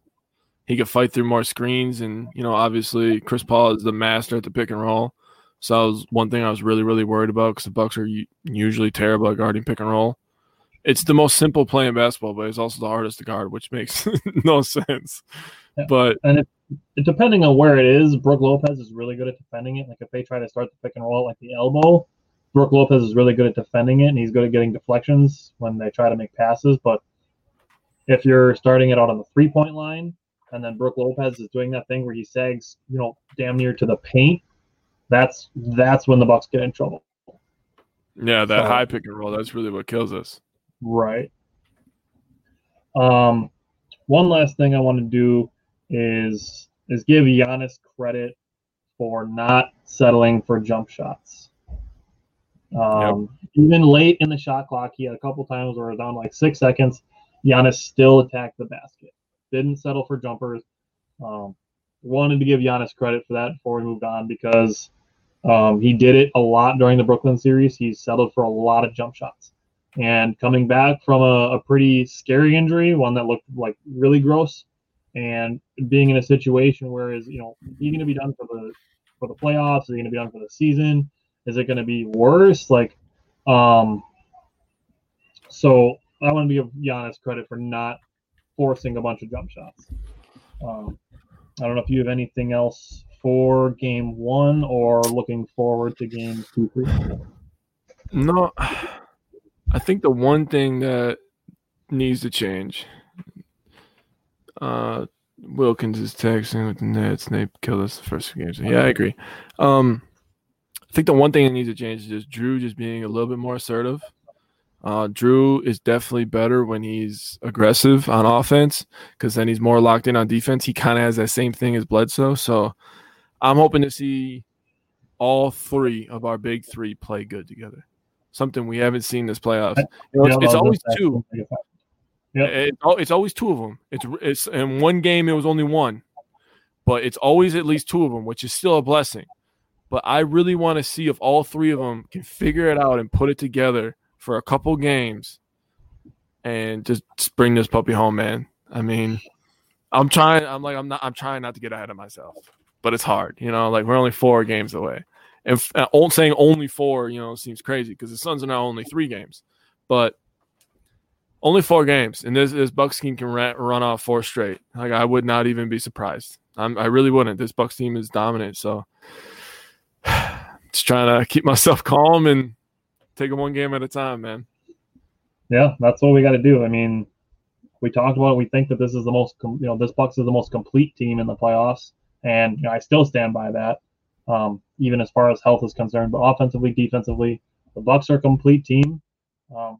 He could fight through more screens, and you know, obviously, Chris Paul is the master at the pick and roll. So that was one thing I was really, really worried about because the Bucks are usually terrible at guarding pick and roll. It's the most simple play in basketball, but it's also the hardest to guard, which makes no sense. Yeah. But And it- depending on where it is, Brook Lopez is really good at defending it. Like if they try to start the pick and roll at like the elbow, Brook Lopez is really good at defending it, and he's good at getting deflections when they try to make passes. But if you're starting it out on the three point line, and then Brook Lopez is doing that thing where he sags, you know, damn near to the paint, that's that's when the Bucks get in trouble. yeah, that So- high pick and roll, that's really what kills us. Right. Um, one last thing I want to do is is give Giannis credit for not settling for jump shots. Um, Even late in the shot clock, he had a couple times where it was down like six seconds. Giannis still attacked the basket, didn't settle for jumpers. Um, wanted to give Giannis credit for that before we moved on because um, he did it a lot during the Brooklyn series. He settled for a lot of jump shots and coming back from a, a pretty scary injury, one that looked like really gross, and being in a situation where is you know he going to be done for the for the playoffs? Is he going to be done for the season? Is it going to be worse? Like, um, so I want to give Giannis credit for not forcing a bunch of jump shots. Um, I don't know if you have anything else for game one or looking forward to game three. No, I think the one thing that needs to change. Uh, Wilkins is texting with the Nets. and They killed us the first few games. Yeah, I agree. Um, I think the one thing that needs to change is just Jrue just being a little bit more assertive. Uh, Jrue is definitely better when he's aggressive on offense because then he's more locked in on defense. He kind of has that same thing as Bledsoe. So I'm hoping to see all three of our big three play good together. Something we haven't seen this playoffs. You know, it's, it's always two. Yep. It's, it's always two of them. It's it's in one game it was only one, but it's always at least two of them, which is still a blessing. But I really want to see if all three of them can figure it out and put it together for a couple games, and just just bring this puppy home, man. I mean, I'm trying. I'm like I'm not. I'm trying not to get ahead of myself, but it's hard. You know, like we're only four games away, and f- uh, saying only four, you know, seems crazy because the Suns are now only three games, but only four games, and this this Bucks team can ra- run off four straight. Like I would not even be surprised. I'm, I really wouldn't. This Bucks team is dominant, so just trying to keep myself calm and take it one game at a time, man. Yeah, that's what we got to do. I mean, we talked about it. We think that this is the most, you know, this Bucks is the most complete team in the playoffs, and you know, I still stand by that, um, even as far as health is concerned. But offensively, defensively, the Bucks are a complete team. Um,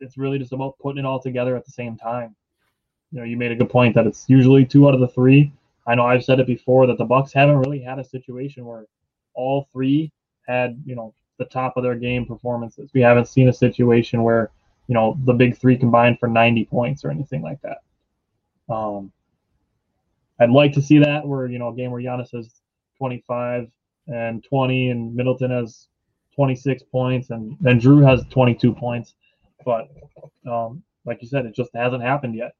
it's, really just about putting it all together at the same time. You know, you made a good point that it's usually two out of the three. I know I've said it before that the Bucks haven't really had a situation where all three had, you know, the top of their game performances. We haven't seen a situation where, you know, the big three combined for 90 points or anything like that. Um, I'd like to see that where, you know, a game where Giannis has 25 and 20 and Middleton has 26 points and then Jrue has 22 points. But um, like you said, it just hasn't happened yet.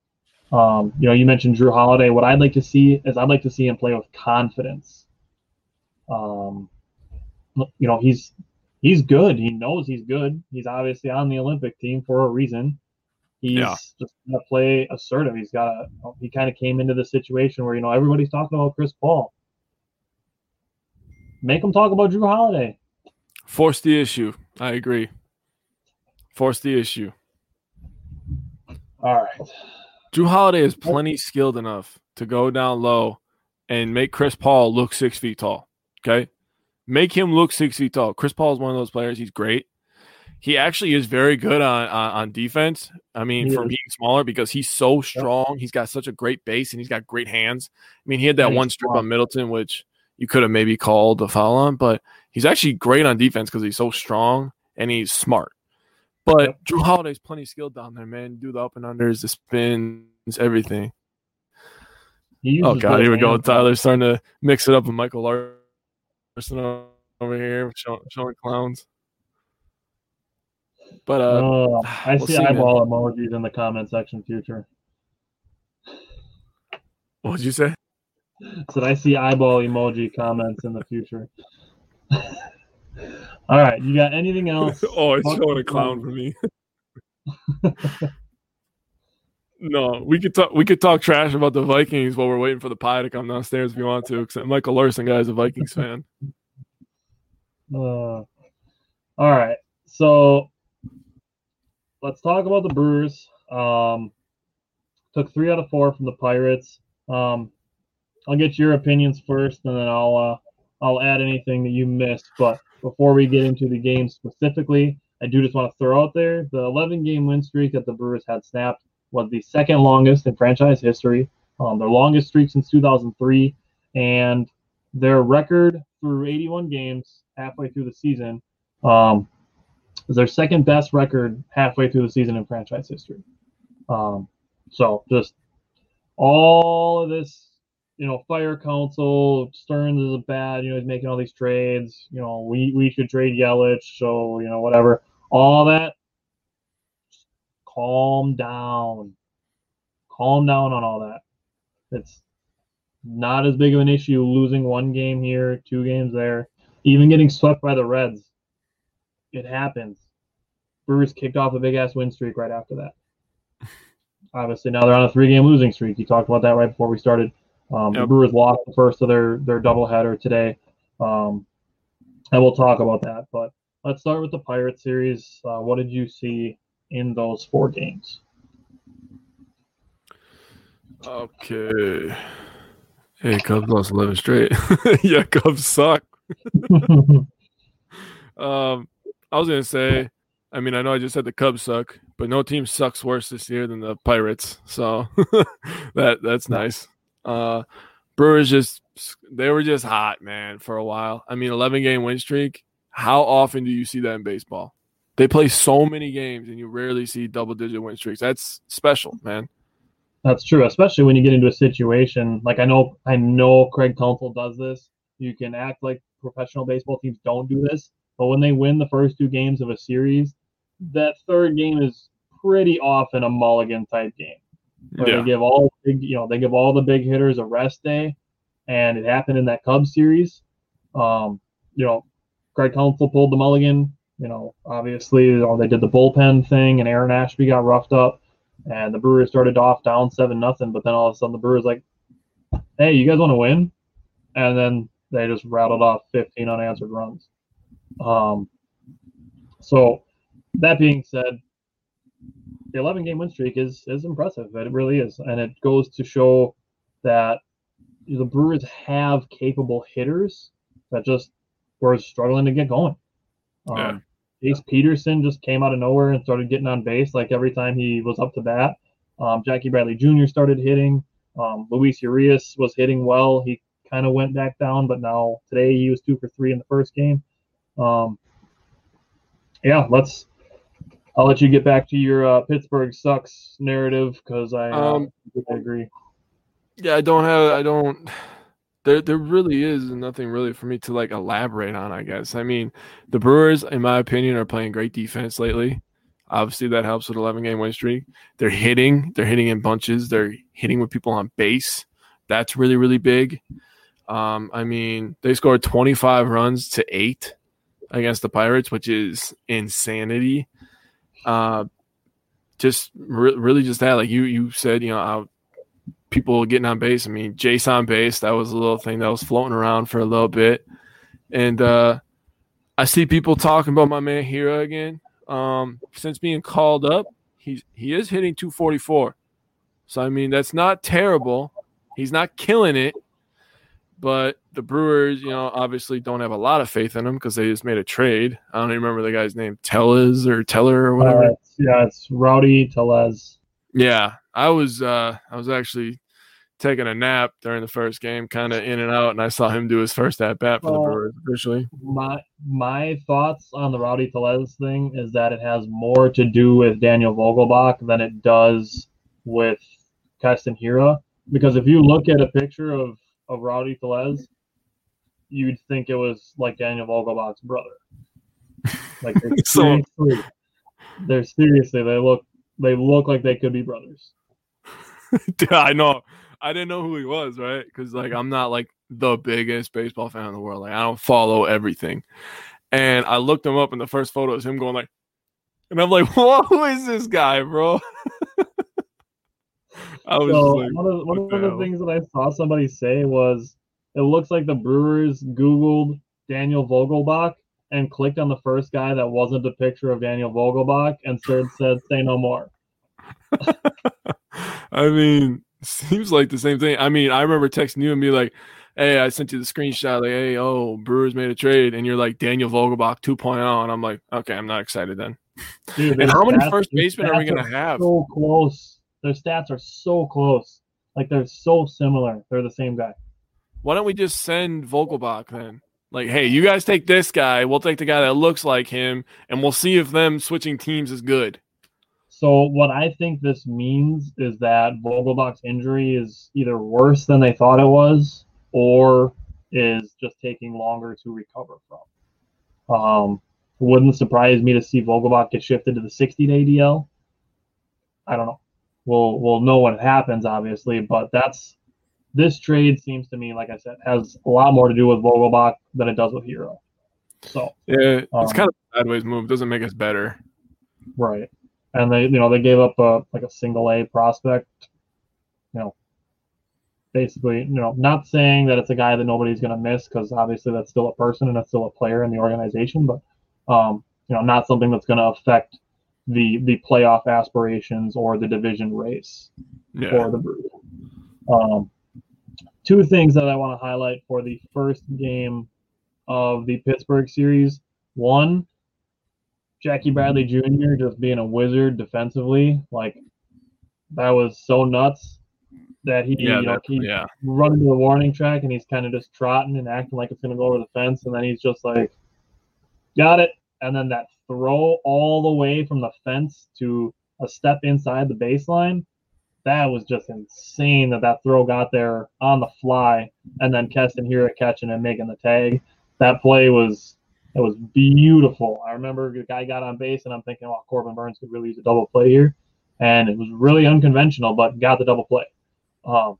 Um, you know, you mentioned Jrue Holiday. What I'd like to see is I'd like to see him play with confidence. Um, you know, he's he's good. He knows he's good. He's obviously on the Olympic team for a reason. He's yeah. just gonna play assertive. He's got a. He kind of came into the situation where you know everybody's talking about Chris Paul. Make him talk about Jrue Holiday. Force the issue. I agree. Force the issue. All right. Jrue Holiday is plenty skilled enough to go down low and make Chris Paul look six feet tall. Okay. Make him look six feet tall. Chris Paul is one of those players. He's great. He actually is very good on on, on defense. I mean, he for is. being smaller because he's so strong. He's got such a great base and he's got great hands. I mean, he had that one strip on Middleton, which you could have maybe called a foul on, but he's actually great on defense because he's so strong and he's smart. But. Jrue Holiday's plenty skilled down there, man. Do the up and unders, the spins, everything. Oh god, here we go. Tyler's starting to mix it up with Michael Larson over here, showing, showing clowns. But uh, oh, I we'll see, see, eyeball man. emojis in the comment section. Future. What did you say? Said I see eyeball emoji comments in the future. All right, you got anything else? oh, it's showing a clown for me. no, we could talk. We could talk trash about the Vikings while we're waiting for the pie to come downstairs if you want to. Because Michael Larson guy is a Vikings fan. Uh, all right, so let's talk about the Brewers. Um, took three out of four from the Pirates. Um, I'll get your opinions first, and then I'll uh, I'll add anything that you missed. But before we get into the game specifically, I do just want to throw out there the 11 game win streak that the Brewers had snapped was the second longest in franchise history, um, their longest streak since 2003, and their record through 81 games halfway through the season um, is their second best record halfway through the season in franchise history. Um, so just all of this you know, fire Counsell, Stearns is a bad, you know, he's making all these trades. You know, we, we should trade Yelich, so, you know, whatever. All that, calm down. Calm down on all that. It's not as big of an issue losing one game here, two games there, even getting swept by the Reds. It happens. Brewers kicked off a big ass win streak right after that. Obviously, now they're on a three game losing streak. You talked about that right before we started. Um, yep. The Brewers lost the first of their their doubleheader today, um, and we'll talk about that. But let's start with the Pirate series. Uh, what did you see in those four games? Okay. Hey, Cubs lost eleven straight. yeah, Cubs suck. um, I was gonna say, I mean, I know I just said the Cubs suck, but no team sucks worse this year than the Pirates. So that that's nice. Uh, Brewers just they were just hot, man, for a while. I mean, 11 game win streak. How often do you see that in baseball? They play so many games, and you rarely see double digit win streaks. That's special, man. That's true, especially when you get into a situation like I know I know Craig Counsell does this. You can act like professional baseball teams don't do this, but when they win the first two games of a series, that third game is pretty often a mulligan type game where yeah. they give all big, you know, they give all the big hitters a rest day, and it happened in that Cubs series. Um, you know, Craig Counsell pulled the mulligan. You know, obviously, you know, they did the bullpen thing, and Aaron Ashby got roughed up, and the Brewers started off down seven nothing. But then all of a sudden, the Brewers like, "Hey, you guys want to win?" And then they just rattled off 15 unanswered runs. Um, so that being said, the 11 game win streak is is impressive. It really is, and it goes to show that the Brewers have capable hitters that just were struggling to get going. Um, yeah. Peterson just came out of nowhere and started getting on base like every time he was up to bat. Um, Jackie Bradley Jr. started hitting. Um, Luis Urias was hitting well. He kind of went back down, but now today he was two for three in the first game. Um, yeah, let's. I'll let you get back to your uh, Pittsburgh sucks narrative because I, uh, um, I agree. Yeah, I don't have. I don't. There, there really is nothing really for me to like elaborate on. I guess. I mean, the Brewers, in my opinion, are playing great defense lately. Obviously, that helps with 11 game win streak. They're hitting. They're hitting in bunches. They're hitting with people on base. That's really, really big. Um, I mean, they scored 25 runs to eight against the Pirates, which is insanity. Uh, just re- really just that, like you you said, you know, out people getting on base. I mean, Jason base, that was a little thing that was floating around for a little bit, and uh, I see people talking about my man Hiura again. Um, since being called up, he's he is hitting 244. So I mean, that's not terrible. He's not killing it, but the Brewers, you know, obviously don't have a lot of faith in him because they just made a trade. I don't even remember the guy's name, Tellez or Teller or whatever. Uh, yeah, it's Rowdy Tellez. Yeah, I was uh I was actually taking a nap during the first game, kind of in and out, and I saw him do his first at bat for the Brewers officially. My my thoughts on the Rowdy Tellez thing is that it has more to do with Daniel Vogelbach than it does with Keston Hiura. Because if you look at a picture of of Rowdy Tellez, you'd think it was like Daniel Vogelbach's brother. Like they're so, seriously, they're seriously they look they look like they could be brothers. I know. I didn't know who he was, right? Because like I'm not like the biggest baseball fan in the world. Like I don't follow everything. And I looked him up, and the first photo is him going like, and I'm like, who is this guy, bro? I was so like, one of, one of the things that I saw somebody say was it looks like the Brewers Googled Daniel Vogelbach and clicked on the first guy that wasn't a picture of Daniel Vogelbach and said, said say no more. I mean, seems like the same thing. I mean, I remember texting you and be like, hey, I sent you the screenshot, like, hey, oh, Brewers made a trade. And you're like, Daniel Vogelbach 2.0. And I'm like, okay, I'm not excited then. Dude, and how many first basemen are we going to have? So close. Their stats are so close. Like, they're so similar. They're the same guy. Why don't we just send Vogelbach then? Like, hey, you guys take this guy. We'll take the guy that looks like him, and we'll see if them switching teams is good. So what I think this means is that Vogelbach's injury is either worse than they thought it was, or is just taking longer to recover from. Um, wouldn't surprise me to see Vogelbach get shifted to the 60 day DL. I don't know. We'll we'll know what happens, obviously, but that's this trade seems to me, like I said, has a lot more to do with Vogelbach than it does with Hiura. So yeah, it's um, kind of a sideways move. Doesn't make us better. Right. And they, you know, they gave up a like a single A prospect. You know, basically, you know, not saying that it's a guy that nobody's going to miss because obviously that's still a person and that's still a player in the organization, but um, you know, not something that's going to affect the the playoff aspirations or the division race yeah. for the Brewers. Um, two things that I want to highlight for the first game of the Pittsburgh series. One, Jackie Bradley Jr. just being a wizard defensively, like that was so nuts that he, yeah, you know, he yeah. running to the warning track and he's kind of just trotting and acting like it's going to go over the fence, and then he's just like, got it, and then that throw all the way from the fence to a step inside the baseline that was just insane that that throw got there on the fly, and then Keston Hiura catching and making the tag. That play was it was beautiful. I remember the guy got on base, and I'm thinking, well, Corbin Burnes could really use a double play here, and it was really unconventional, but got the double play. Um,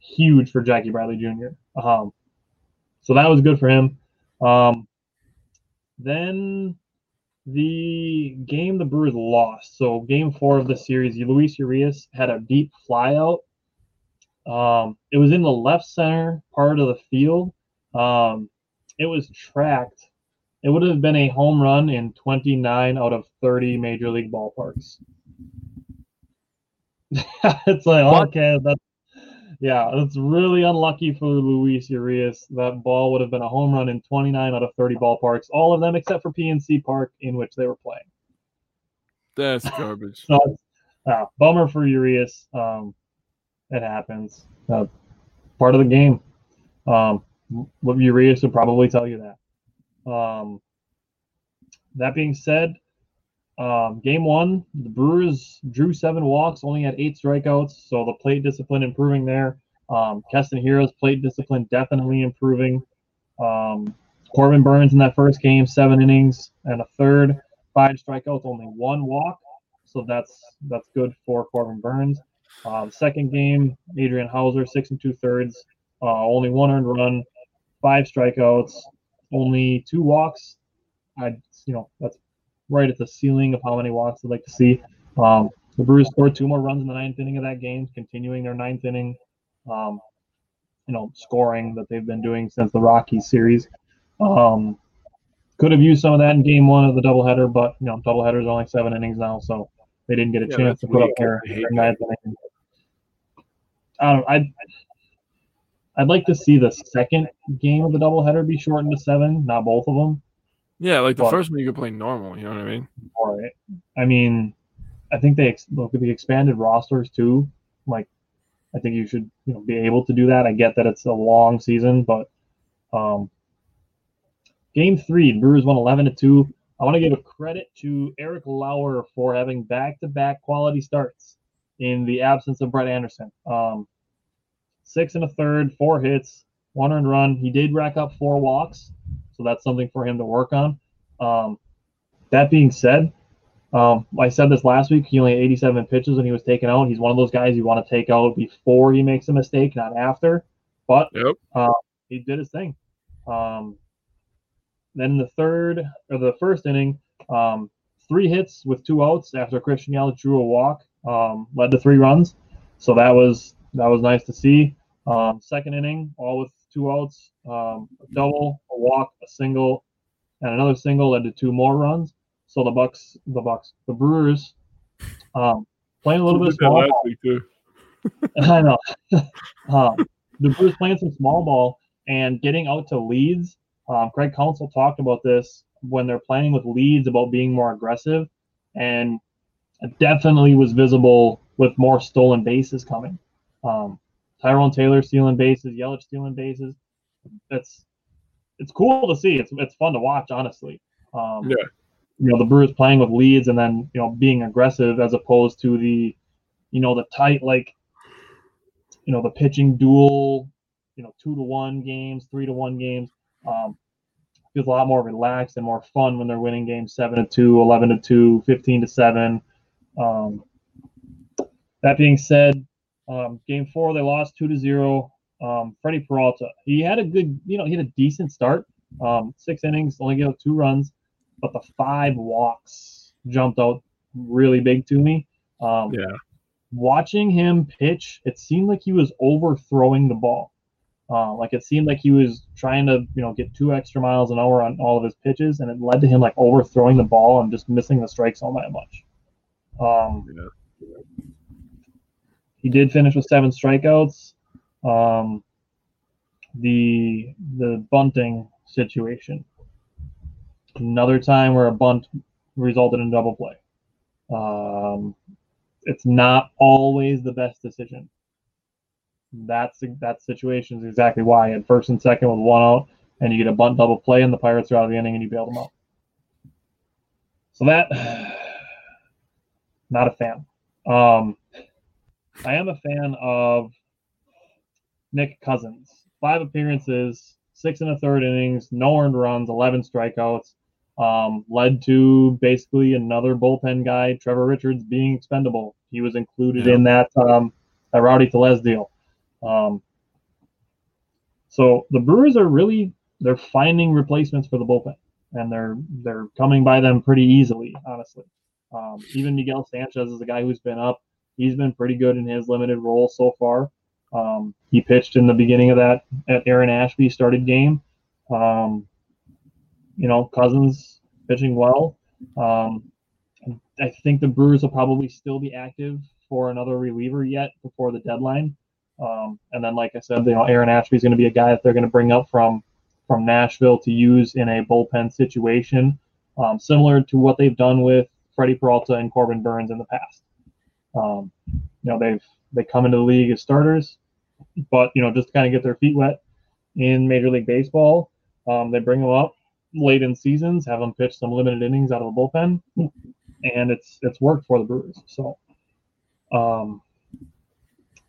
huge for Jackie Bradley Jr. Um, so that was good for him. Um, then the game the Brewers lost. So game four of the series, Luis Urias had a deep flyout. Um, it was in the left center part of the field. Um, it was tracked. It would have been a home run in 29 out of 30 major league ballparks. it's like what? okay, that's yeah, it's really unlucky for Luis Urias. That ball would have been a home run in 29 out of 30 ballparks, all of them except for PNC Park in which they were playing. That's garbage. so, uh, bummer for Urias. Um, it happens. Uh, part of the game. Um, Urias would probably tell you that. Um, that being said, um, game one, the Brewers drew seven walks, only had eight strikeouts, so the plate discipline improving there. Um, Keston Hiura's plate discipline definitely improving. Um, Corbin Burnes in that first game, seven innings and a third, five strikeouts, only one walk, so that's that's good for Corbin Burnes. Um, second game, Adrian Houser, six and two thirds, uh, only one earned run, five strikeouts, only two walks. I, you know, that's right at the ceiling of how many walks I'd like to see. Um, the Brewers scored two more runs in the ninth inning of that game, continuing their ninth inning, um, you know, scoring that they've been doing since the Rockies series. Um, could have used some of that in game one of the doubleheader, but you know, doubleheaders are only seven innings now, so they didn't get a yeah, chance to put up their, their ninth inning. I don't. I'd, I'd like to see the second game of the doubleheader be shortened to seven, not both of them. Yeah, like the but, first one you could play normal. You know what I mean? Right. I mean, I think they look at the expanded rosters too. Like, I think you should you know be able to do that. I get that it's a long season, but um, game three, Brewers won eleven to two. I want to give a credit to Eric Lauer for having back-to-back quality starts in the absence of Brett Anderson. Um, six and a third, four hits, one earned run. He did rack up four walks, so that's something for him to work on. Um, that being said, um, I said this last week. He only had 87 pitches when he was taken out. He's one of those guys you want to take out before he makes a mistake, not after. But yep. uh, he did his thing. Um, then the third or the first inning, um, three hits with two outs after Christian Yelich drew a walk, um, led to three runs. So that was that was nice to see. Um, second inning, all with two outs, um, a double, a walk, a single, and another single led to two more runs. So the Bucks, the Bucks, the Brewers, um, playing a little bit small ball. Too. I know. um, the Brewers playing some small ball and getting out to leads. Um, Craig Counsell talked about this when they're playing with leads about being more aggressive, and it definitely was visible with more stolen bases coming. Um, Tyrone Taylor stealing bases, Yelich stealing bases. It's it's cool to see. It's it's fun to watch, honestly. Um, yeah. You know the Brewers playing with leads and then you know being aggressive as opposed to the, you know the tight like, you know the pitching duel, you know two to one games, three to one games. Um, feels a lot more relaxed and more fun when they're winning games 7 to 2, 11 to 2, 15 to 7. Um, that being said, um, game four, they lost two to zero. Um, Freddie Peralta, he had a good, you know, he had a decent start. Um, six innings, only gave up two runs, but the five walks jumped out really big to me. Um, yeah. Watching him pitch, it seemed like he was overthrowing the ball. Uh, like it seemed like he was trying to, you know, get two extra miles an hour on all of his pitches, and it led to him like overthrowing the ball and just missing the strike zone that much. Um, yeah. He did finish with seven strikeouts. Um, the the bunting situation. Another time where a bunt resulted in double play. Um, it's not always the best decision. That's that situation is exactly why. At first and second with one out, and you get a bunt double play, and the Pirates are out of the inning, and you bail them out. So that, not a fan. Um, I am a fan of Nick Cousins. Five appearances, six and a third innings, no earned runs, 11 strikeouts. Um, led to basically another bullpen guy, Trevor Richards, being expendable. He was included yeah. in that um, that Rowdy Tellez deal. Um, so the Brewers are really they're finding replacements for the bullpen, and they're they're coming by them pretty easily, honestly. Um, even Miguel Sanchez is a guy who's been up he's been pretty good in his limited role so far. Um, he pitched in the beginning of that at Aaron Ashby started game. Um, you know, Cousins pitching well. Um, I think the Brewers will probably still be active for another reliever yet before the deadline. Um, and then, like I said, you know, Aaron Ashby is going to be a guy that they're going to bring up from from Nashville to use in a bullpen situation, um, similar to what they've done with Freddie Peralta and Corbin Burnes in the past. Um, you know, they've they come into the league as starters, but you know, just to kind of get their feet wet in Major League Baseball, um, they bring them up late in seasons, have them pitch some limited innings out of the bullpen, and it's it's worked for the Brewers. So, um,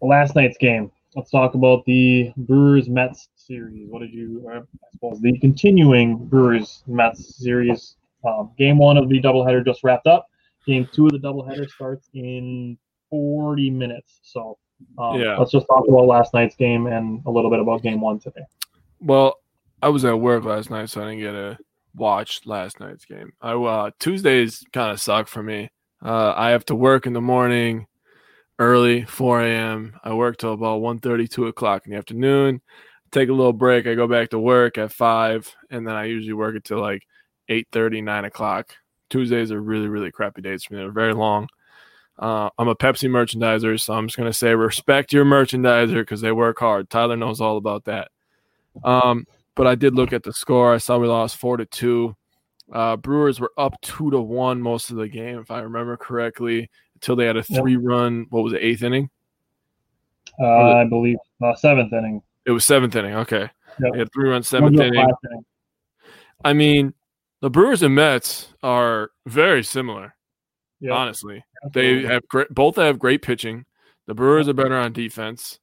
last night's game. Let's talk about the Brewers Mets series. What did you, I suppose, the continuing Brewers Mets series? Um, game one of the doubleheader just wrapped up. Game two of the doubleheader starts in 40 minutes. So, um, yeah. let's just talk about last night's game and a little bit about game one today. Well, I was at work last night, so I didn't get to watch last night's game. I uh, Tuesdays kind of suck for me. Uh, I have to work in the morning, early, 4 a.m. I work till about 1.30, 2 o'clock in the afternoon. Take a little break. I go back to work at five, and then I usually work until like 8.30, 9 o'clock. Tuesdays are really, really crappy days for me. They're very long. Uh, I'm a Pepsi merchandiser, so I'm just gonna say respect your merchandiser because they work hard. Tyler knows all about that. Um, but I did look at the score. I saw we lost four to two. Uh, Brewers were up two to one most of the game, if I remember correctly, until they had a three-run. What was it, eighth inning? Uh, I believe uh, seventh inning. It was seventh inning. Okay, yep. they had three-run seventh inning. inning. I mean, the Brewers and Mets are very similar. Yep. Honestly, Absolutely. they have great. Both have great pitching. The Brewers are better on defense.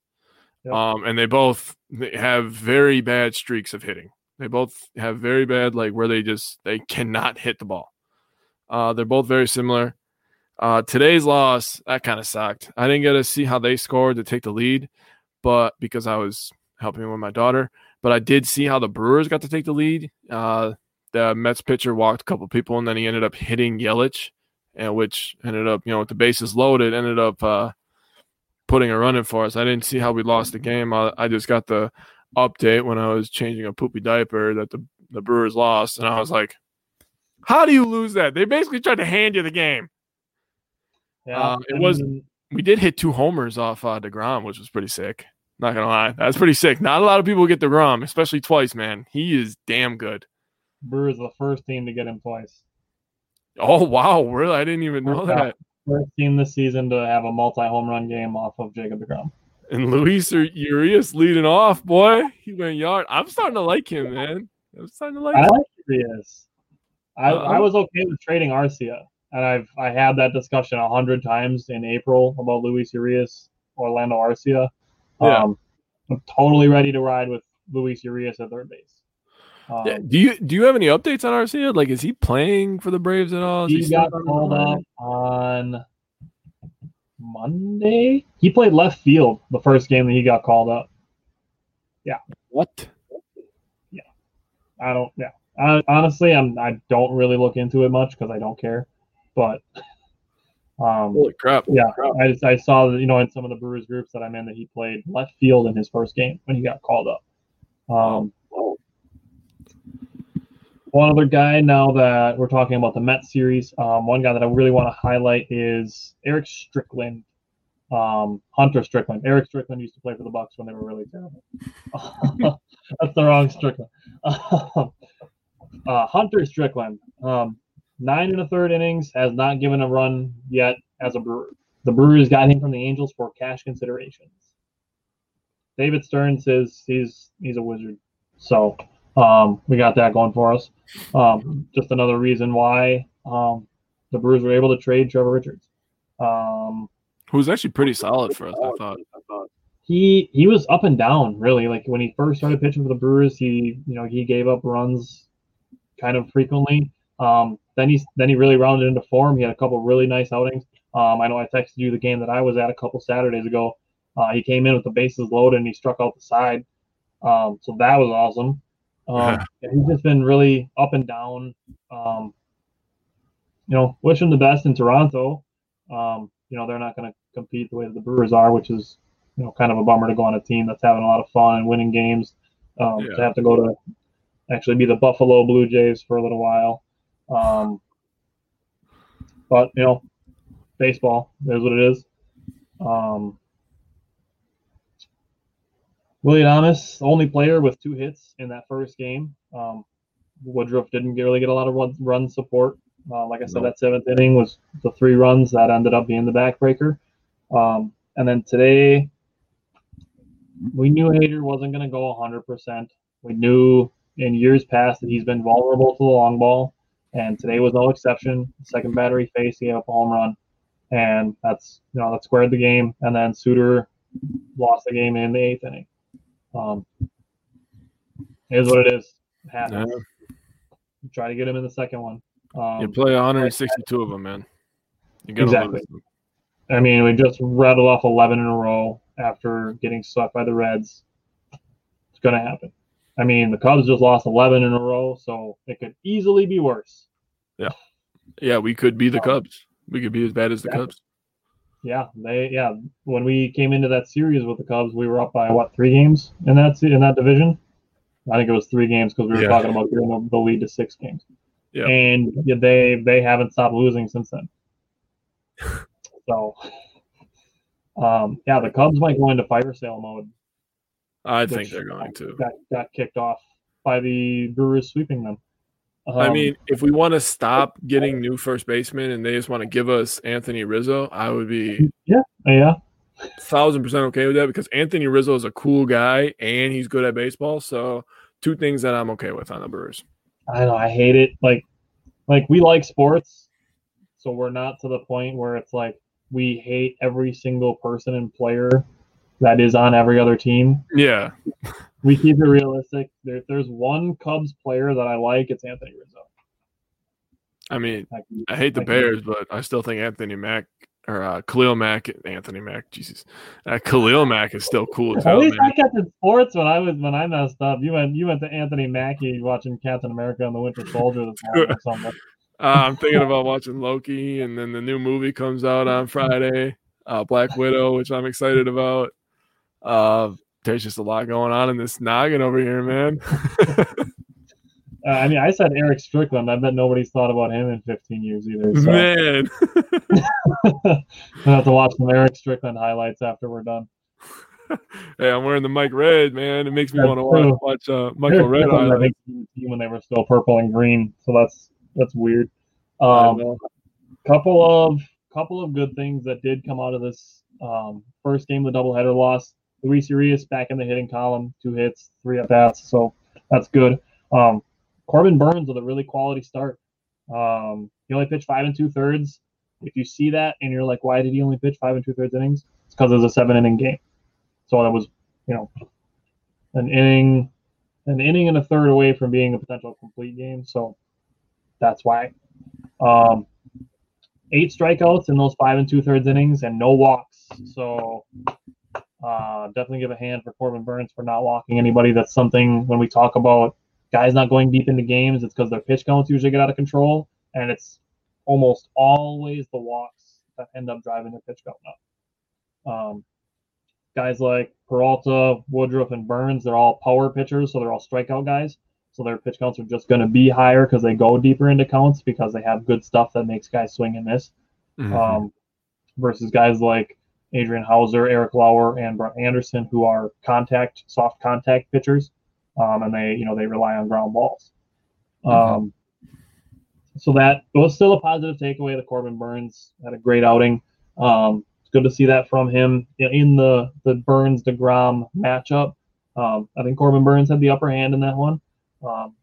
Yep. Um, and they both have very bad streaks of hitting. They both have very bad, like where they just they cannot hit the ball. Uh, they're both very similar. Uh, today's loss that kind of sucked. I didn't get to see how they scored to take the lead, but because I was helping with my daughter, but I did see how the Brewers got to take the lead. Uh, the Mets pitcher walked a couple people, and then he ended up hitting Yelich, and which ended up, you know, with the bases loaded, ended up uh, putting a run in for us. I didn't see how we lost the game. I, I just got the update when I was changing a poopy diaper that the, the Brewers lost, and I was like, "How do you lose that?" They basically tried to hand you the game. Yeah, uh, it was. We did hit two homers off uh, Degrom, which was pretty sick. Not gonna lie, that's pretty sick. Not a lot of people get Degrom, especially twice. Man, he is damn good. Brewers the first team to get him twice. Oh wow, really? I didn't even know that first team this season to have a multi home run game off of Jacob DeGrom. And Luis Urias leading off, boy. He went yard. I'm starting to like him, man. I'm starting to like. I like Urias. I, uh, I was okay with trading Arcia, and I've I had that discussion a hundred times in April about Luis Urias, Orlando Arcia. Yeah. Um, I'm totally ready to ride with Luis Urias at third base. Um, yeah. Do you do you have any updates on Arcia? Like, is he playing for the Braves at all? Is he, he got called up on Monday. He played left field the first game that he got called up. Yeah. What? Yeah. I don't. Yeah. I, honestly, I'm. I don't really look into it much because I don't care. But. Um, Holy crap! Yeah, I, just, I saw you know in some of the Brewers groups that I'm in that he played left field in his first game when he got called up. Um, one other guy now that we're talking about the Mets series, um, one guy that I really want to highlight is Erick Strickland, um, Hunter Strickland. Erick Strickland used to play for the Bucks when they were really terrible. That's the wrong Strickland. uh, Hunter Strickland, um, nine and a third innings, has not given a run yet as a Brewer. The Brewers got him from the Angels for cash considerations. David Stearns says he's he's a wizard. So um, we got that going for us. Um, just another reason why um, the Brewers were able to trade Trevor Richards. Um, Who was actually pretty solid for us, I thought. He he was up and down really. Like when he first started pitching for the Brewers, he you know he gave up runs kind of frequently. Um, then he then he really rounded into form. He had a couple really nice outings. Um, I know I texted you the game that I was at a couple Saturdays ago. Uh, he came in with the bases loaded and he struck out the side. Um, so that was awesome. Um, he's just been really up and down. Um, you know, wish him the best in Toronto. Um, you know, they're not going to compete the way that the Brewers are, which is, you know, kind of a bummer to go on a team that's having a lot of fun and winning games. Um, yeah. To have to go to actually be the Buffalo Blue Jays for a little while. Um, but you know, baseball is what it is. Um, Willy Adames, only player with two hits in that first game. Um, Woodruff didn't really get a lot of run, run support. Uh, like I said, that seventh inning was the three runs that ended up being the backbreaker. Um, and then today, we knew Hader wasn't going to go 100%. We knew in years past that he's been vulnerable to the long ball, and today was no exception. Second battery face, he gave up a home run, and that's you know that squared the game. And then Suter lost the game in the eighth inning. Um, is what it is. Happens. Yeah. Try to get him in the second one. Um, You play 162 of them, man. Exactly. them. I mean, we just rattled off 11 in a row after getting swept by the Reds. It's going to happen. I mean, the Cubs just lost 11 in a row, so it could easily be worse. Yeah. Yeah, we could be the Um, Cubs. We could be as bad as the exactly. Cubs. Yeah, they yeah. When we came into that series with the Cubs, we were up by what three games in that in that division. I think it was three games because we were Yeah. talking about getting the, the lead to six games. Yeah. And they they haven't stopped losing since then. so, um, yeah, the Cubs might go into fire sale mode. I think they're going to. Got got kicked off by the Brewers sweeping them. I Um, mean, if we want to stop getting new first basemen and they just want to give us Anthony Rizzo, I would be yeah, yeah, thousand percent okay with that because Anthony Rizzo is a cool guy and he's good at baseball. So two things that I'm okay with on the Brewers. I know I hate it. Like, like we like sports, so we're not to the point where it's like we hate every single person and player that is on every other team. Yeah, We keep it realistic. There, if there's one Cubs player that I like, it's Anthony Rizzo. I mean, I hate the Bears, but I still think Anthony Mack or uh, Khalil Mack, Anthony Mack, Jesus, uh, Khalil Mack is still cool as At least man. I kept it sports when I was when I messed up. You went you went to Anthony Mackie watching Captain America and the Winter Soldier or something. Uh, I'm thinking about watching Loki, and then the new movie comes out on Friday, uh, Black Widow, which I'm excited about. Uh, there's just a lot going on in this noggin over here, man. Uh, I mean, I said Erick Strickland. I bet nobody's thought about him in 15 years either. So man, I have to watch some Erick Strickland highlights after we're done. hey, I'm wearing the Mike Redd, man. It makes me That's want to watch, watch uh, Michael Redd I think, was on the team when they were still purple and green, so that's that's weird. Um, couple of couple of good things that did come out of this um, first game, the doubleheader loss. Luis Urias back in the hitting column, two hits, three at bats, so that's good. Um, Corbin Burnes with a really quality start. Um, he only pitched five and two thirds. If you see that and you're like, why did he only pitch five and two thirds innings? It's because it was a seven inning game. So that was, you know, an inning, an inning and a third away from being a potential complete game. So that's why. Um, eight strikeouts in those five and two thirds innings and no walks. So uh, definitely give a hand for Corbin Burnes for not walking anybody. That's something when we talk about guys not going deep into games, it's because their pitch counts usually get out of control, and it's almost always the walks that end up driving their pitch count up. Um, guys like Peralta, Woodruff, and Burnes, they're all power pitchers, so they're all strikeout guys. So their pitch counts are just going to be higher because they go deeper into counts because they have good stuff that makes guys swing and miss. Mhm. Um, versus guys like Adrian Houser, Eric Lauer, and Brett Anderson, who are contact, soft contact pitchers, um, and they, you know, they rely on ground balls. Um, so that was still a positive takeaway. The Corbin Burnes had a great outing. Um, it's good to see that from him in the the Burnes Degrom matchup. Um, I think Corbin Burnes had the upper hand in that one. Um,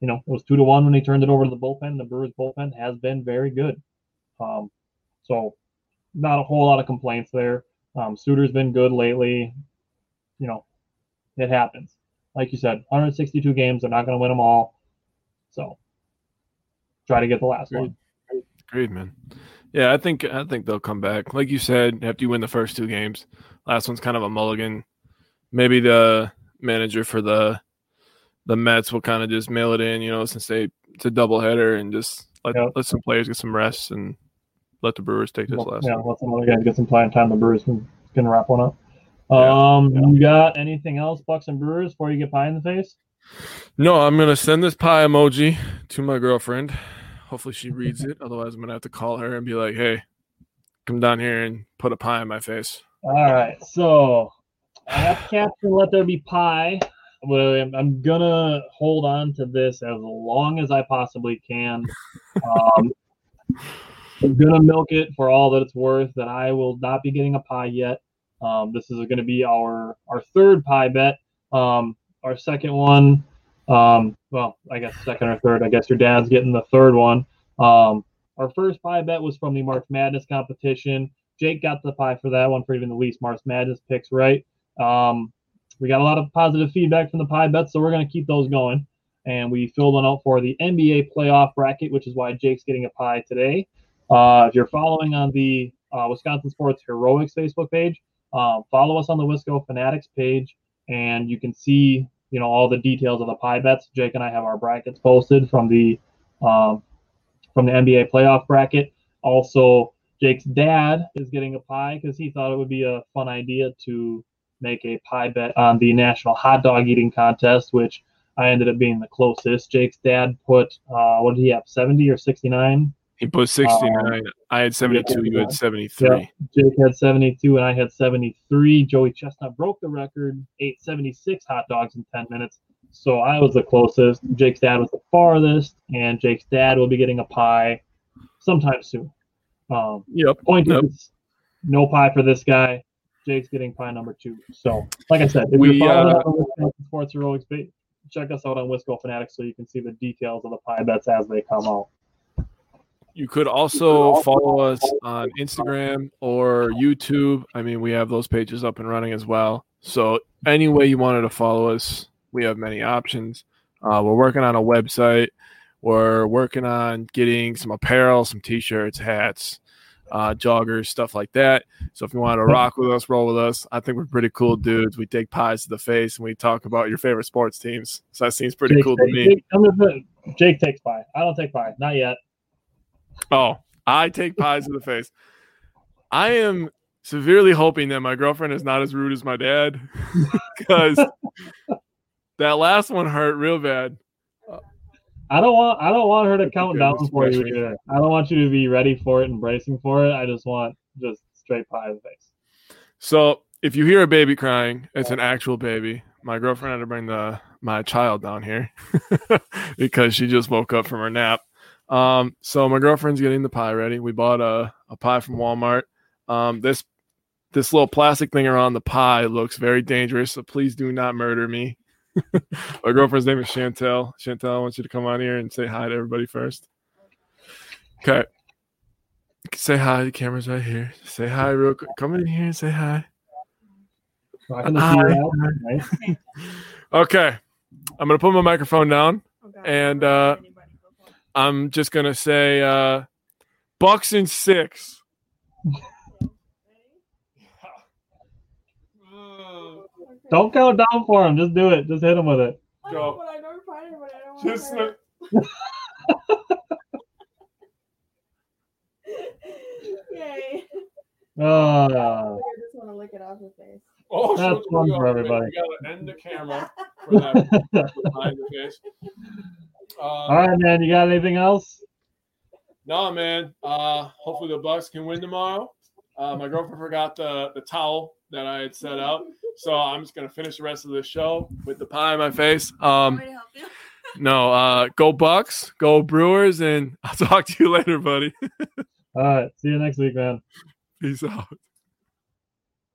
you know, it was two to one when he turned it over to the bullpen. The Brewers bullpen has been very good. Um, so not a whole lot of complaints there. Um, Suter's been good lately. You know, it happens. Like you said, 162 games. They're not going to win them all. So try to get the last one. Agreed, man. Yeah, I think I think they'll come back. Like you said, after you win the first two games, last one's kind of a mulligan. Maybe the manager for the the Mets will kind of just mail it in, you know, since they it's a doubleheader and just let Yep. let some players get some rest and let the Brewers take this Well, last yeah, one. let some other guys get some playing time. The Brewers can, can wrap one up. Yeah, Um, you got anything else, Bucks and Brewers, before you get pie in the face? No, I'm gonna send this pie emoji to my girlfriend. Hopefully she reads it. Otherwise, I'm gonna have to call her and be like, "Hey, come down here and put a pie in my face. All right, so I have to captain let there be pie. But I'm, I'm gonna hold on to this as long as I possibly can. Um, I'm gonna milk it for all that it's worth. That I will not be getting a pie yet. Um, this is going to be our our third pie bet. Um, our second one, um, well, I guess second or third. I guess your dad's getting the third one. Um, our first pie bet was from the March Madness competition. Jake got the pie for that one for even the least March Madness picks right. Um, we got a lot of positive feedback from the pie bets, so we're going to keep those going. And we filled one out for the NBA playoff bracket, which is why Jake's getting a pie today. Uh, if you're following on the uh, Wisconsin Sports Heroics Facebook page, uh, follow us on the Wisco Fanatics page, and you can see you know all the details of the pie bets. Jake and I have our brackets posted from the um, from the NBA playoff bracket. Also, Jake's dad is getting a pie because he thought it would be a fun idea to make a pie bet on the national hot dog eating contest, which I ended up being the closest. Jake's dad put uh, what did he have, seventy or sixty nine? He put 69. Um, I had 72. You had 73. Yeah, Jake had 72, and I had 73. Joey Chestnut broke the record, ate 76 hot dogs in 10 minutes. So I was the closest. Jake's dad was the farthest, and Jake's dad will be getting a pie sometime soon. Um, yep. Point yep. is, no pie for this guy. Jake's getting pie number two. So, like I said, if we, you're following uh, on Sports Heroics, check us out on Wisco Fanatics so you can see the details of the pie bets as they come out. You could also follow us on Instagram or YouTube. I mean, we have those pages up and running as well. So, any way you wanted to follow us, we have many options. Uh, we're working on a website. We're working on getting some apparel, some t-shirts, hats, uh, joggers, stuff like that. So if you want to rock with us, roll with us. I think we're pretty cool dudes. We take pies to the face and we talk about your favorite sports teams. So that seems pretty Jake, cool to Jake, me. Jake, Jake takes pie. I don't take pie. Not yet. Oh, I take pies to the face. I am severely hoping that my girlfriend is not as rude as my dad because that last one hurt real bad. I don't want I don't want her to count down for you. Either. I don't want you to be ready for it and bracing for it. I just want just straight pie in the face. So if you hear a baby crying, it's an actual baby. My girlfriend had to bring the my child down here because she just woke up from her nap. Um, so my girlfriend's getting the pie ready. We bought a, a pie from Walmart. Um, this this little plastic thing around the pie looks very dangerous, so please do not murder me. my girlfriend's name is Chantel. Chantel, I want you to come on here and say hi to everybody first. Okay. Say hi. The camera's right here. Say hi real quick. Come in here and say hi. Hi. Okay. I'm gonna put my microphone down. And, uh, know anybody before. I'm just gonna say uh Bucks and six. Don't count down for him. Just do it. Just hit him with it. Go. know, but I never find anybody. I don't wanna Just hurt. Yay. Uh, I just want to lick it off your face. Oh, That's so fun for everybody. We gotta end the camera for that behind the face. Uh, all right, man. You got anything else? No, man. Uh, hopefully the Bucks can win tomorrow. Uh, my girlfriend forgot the the towel that I had set out, so I'm just gonna finish the rest of the show with the pie in my face. Um, Want me to help you? no, uh, go Bucks, go Brewers, and I'll talk to you later, buddy. All right. See you next week, man. Peace out.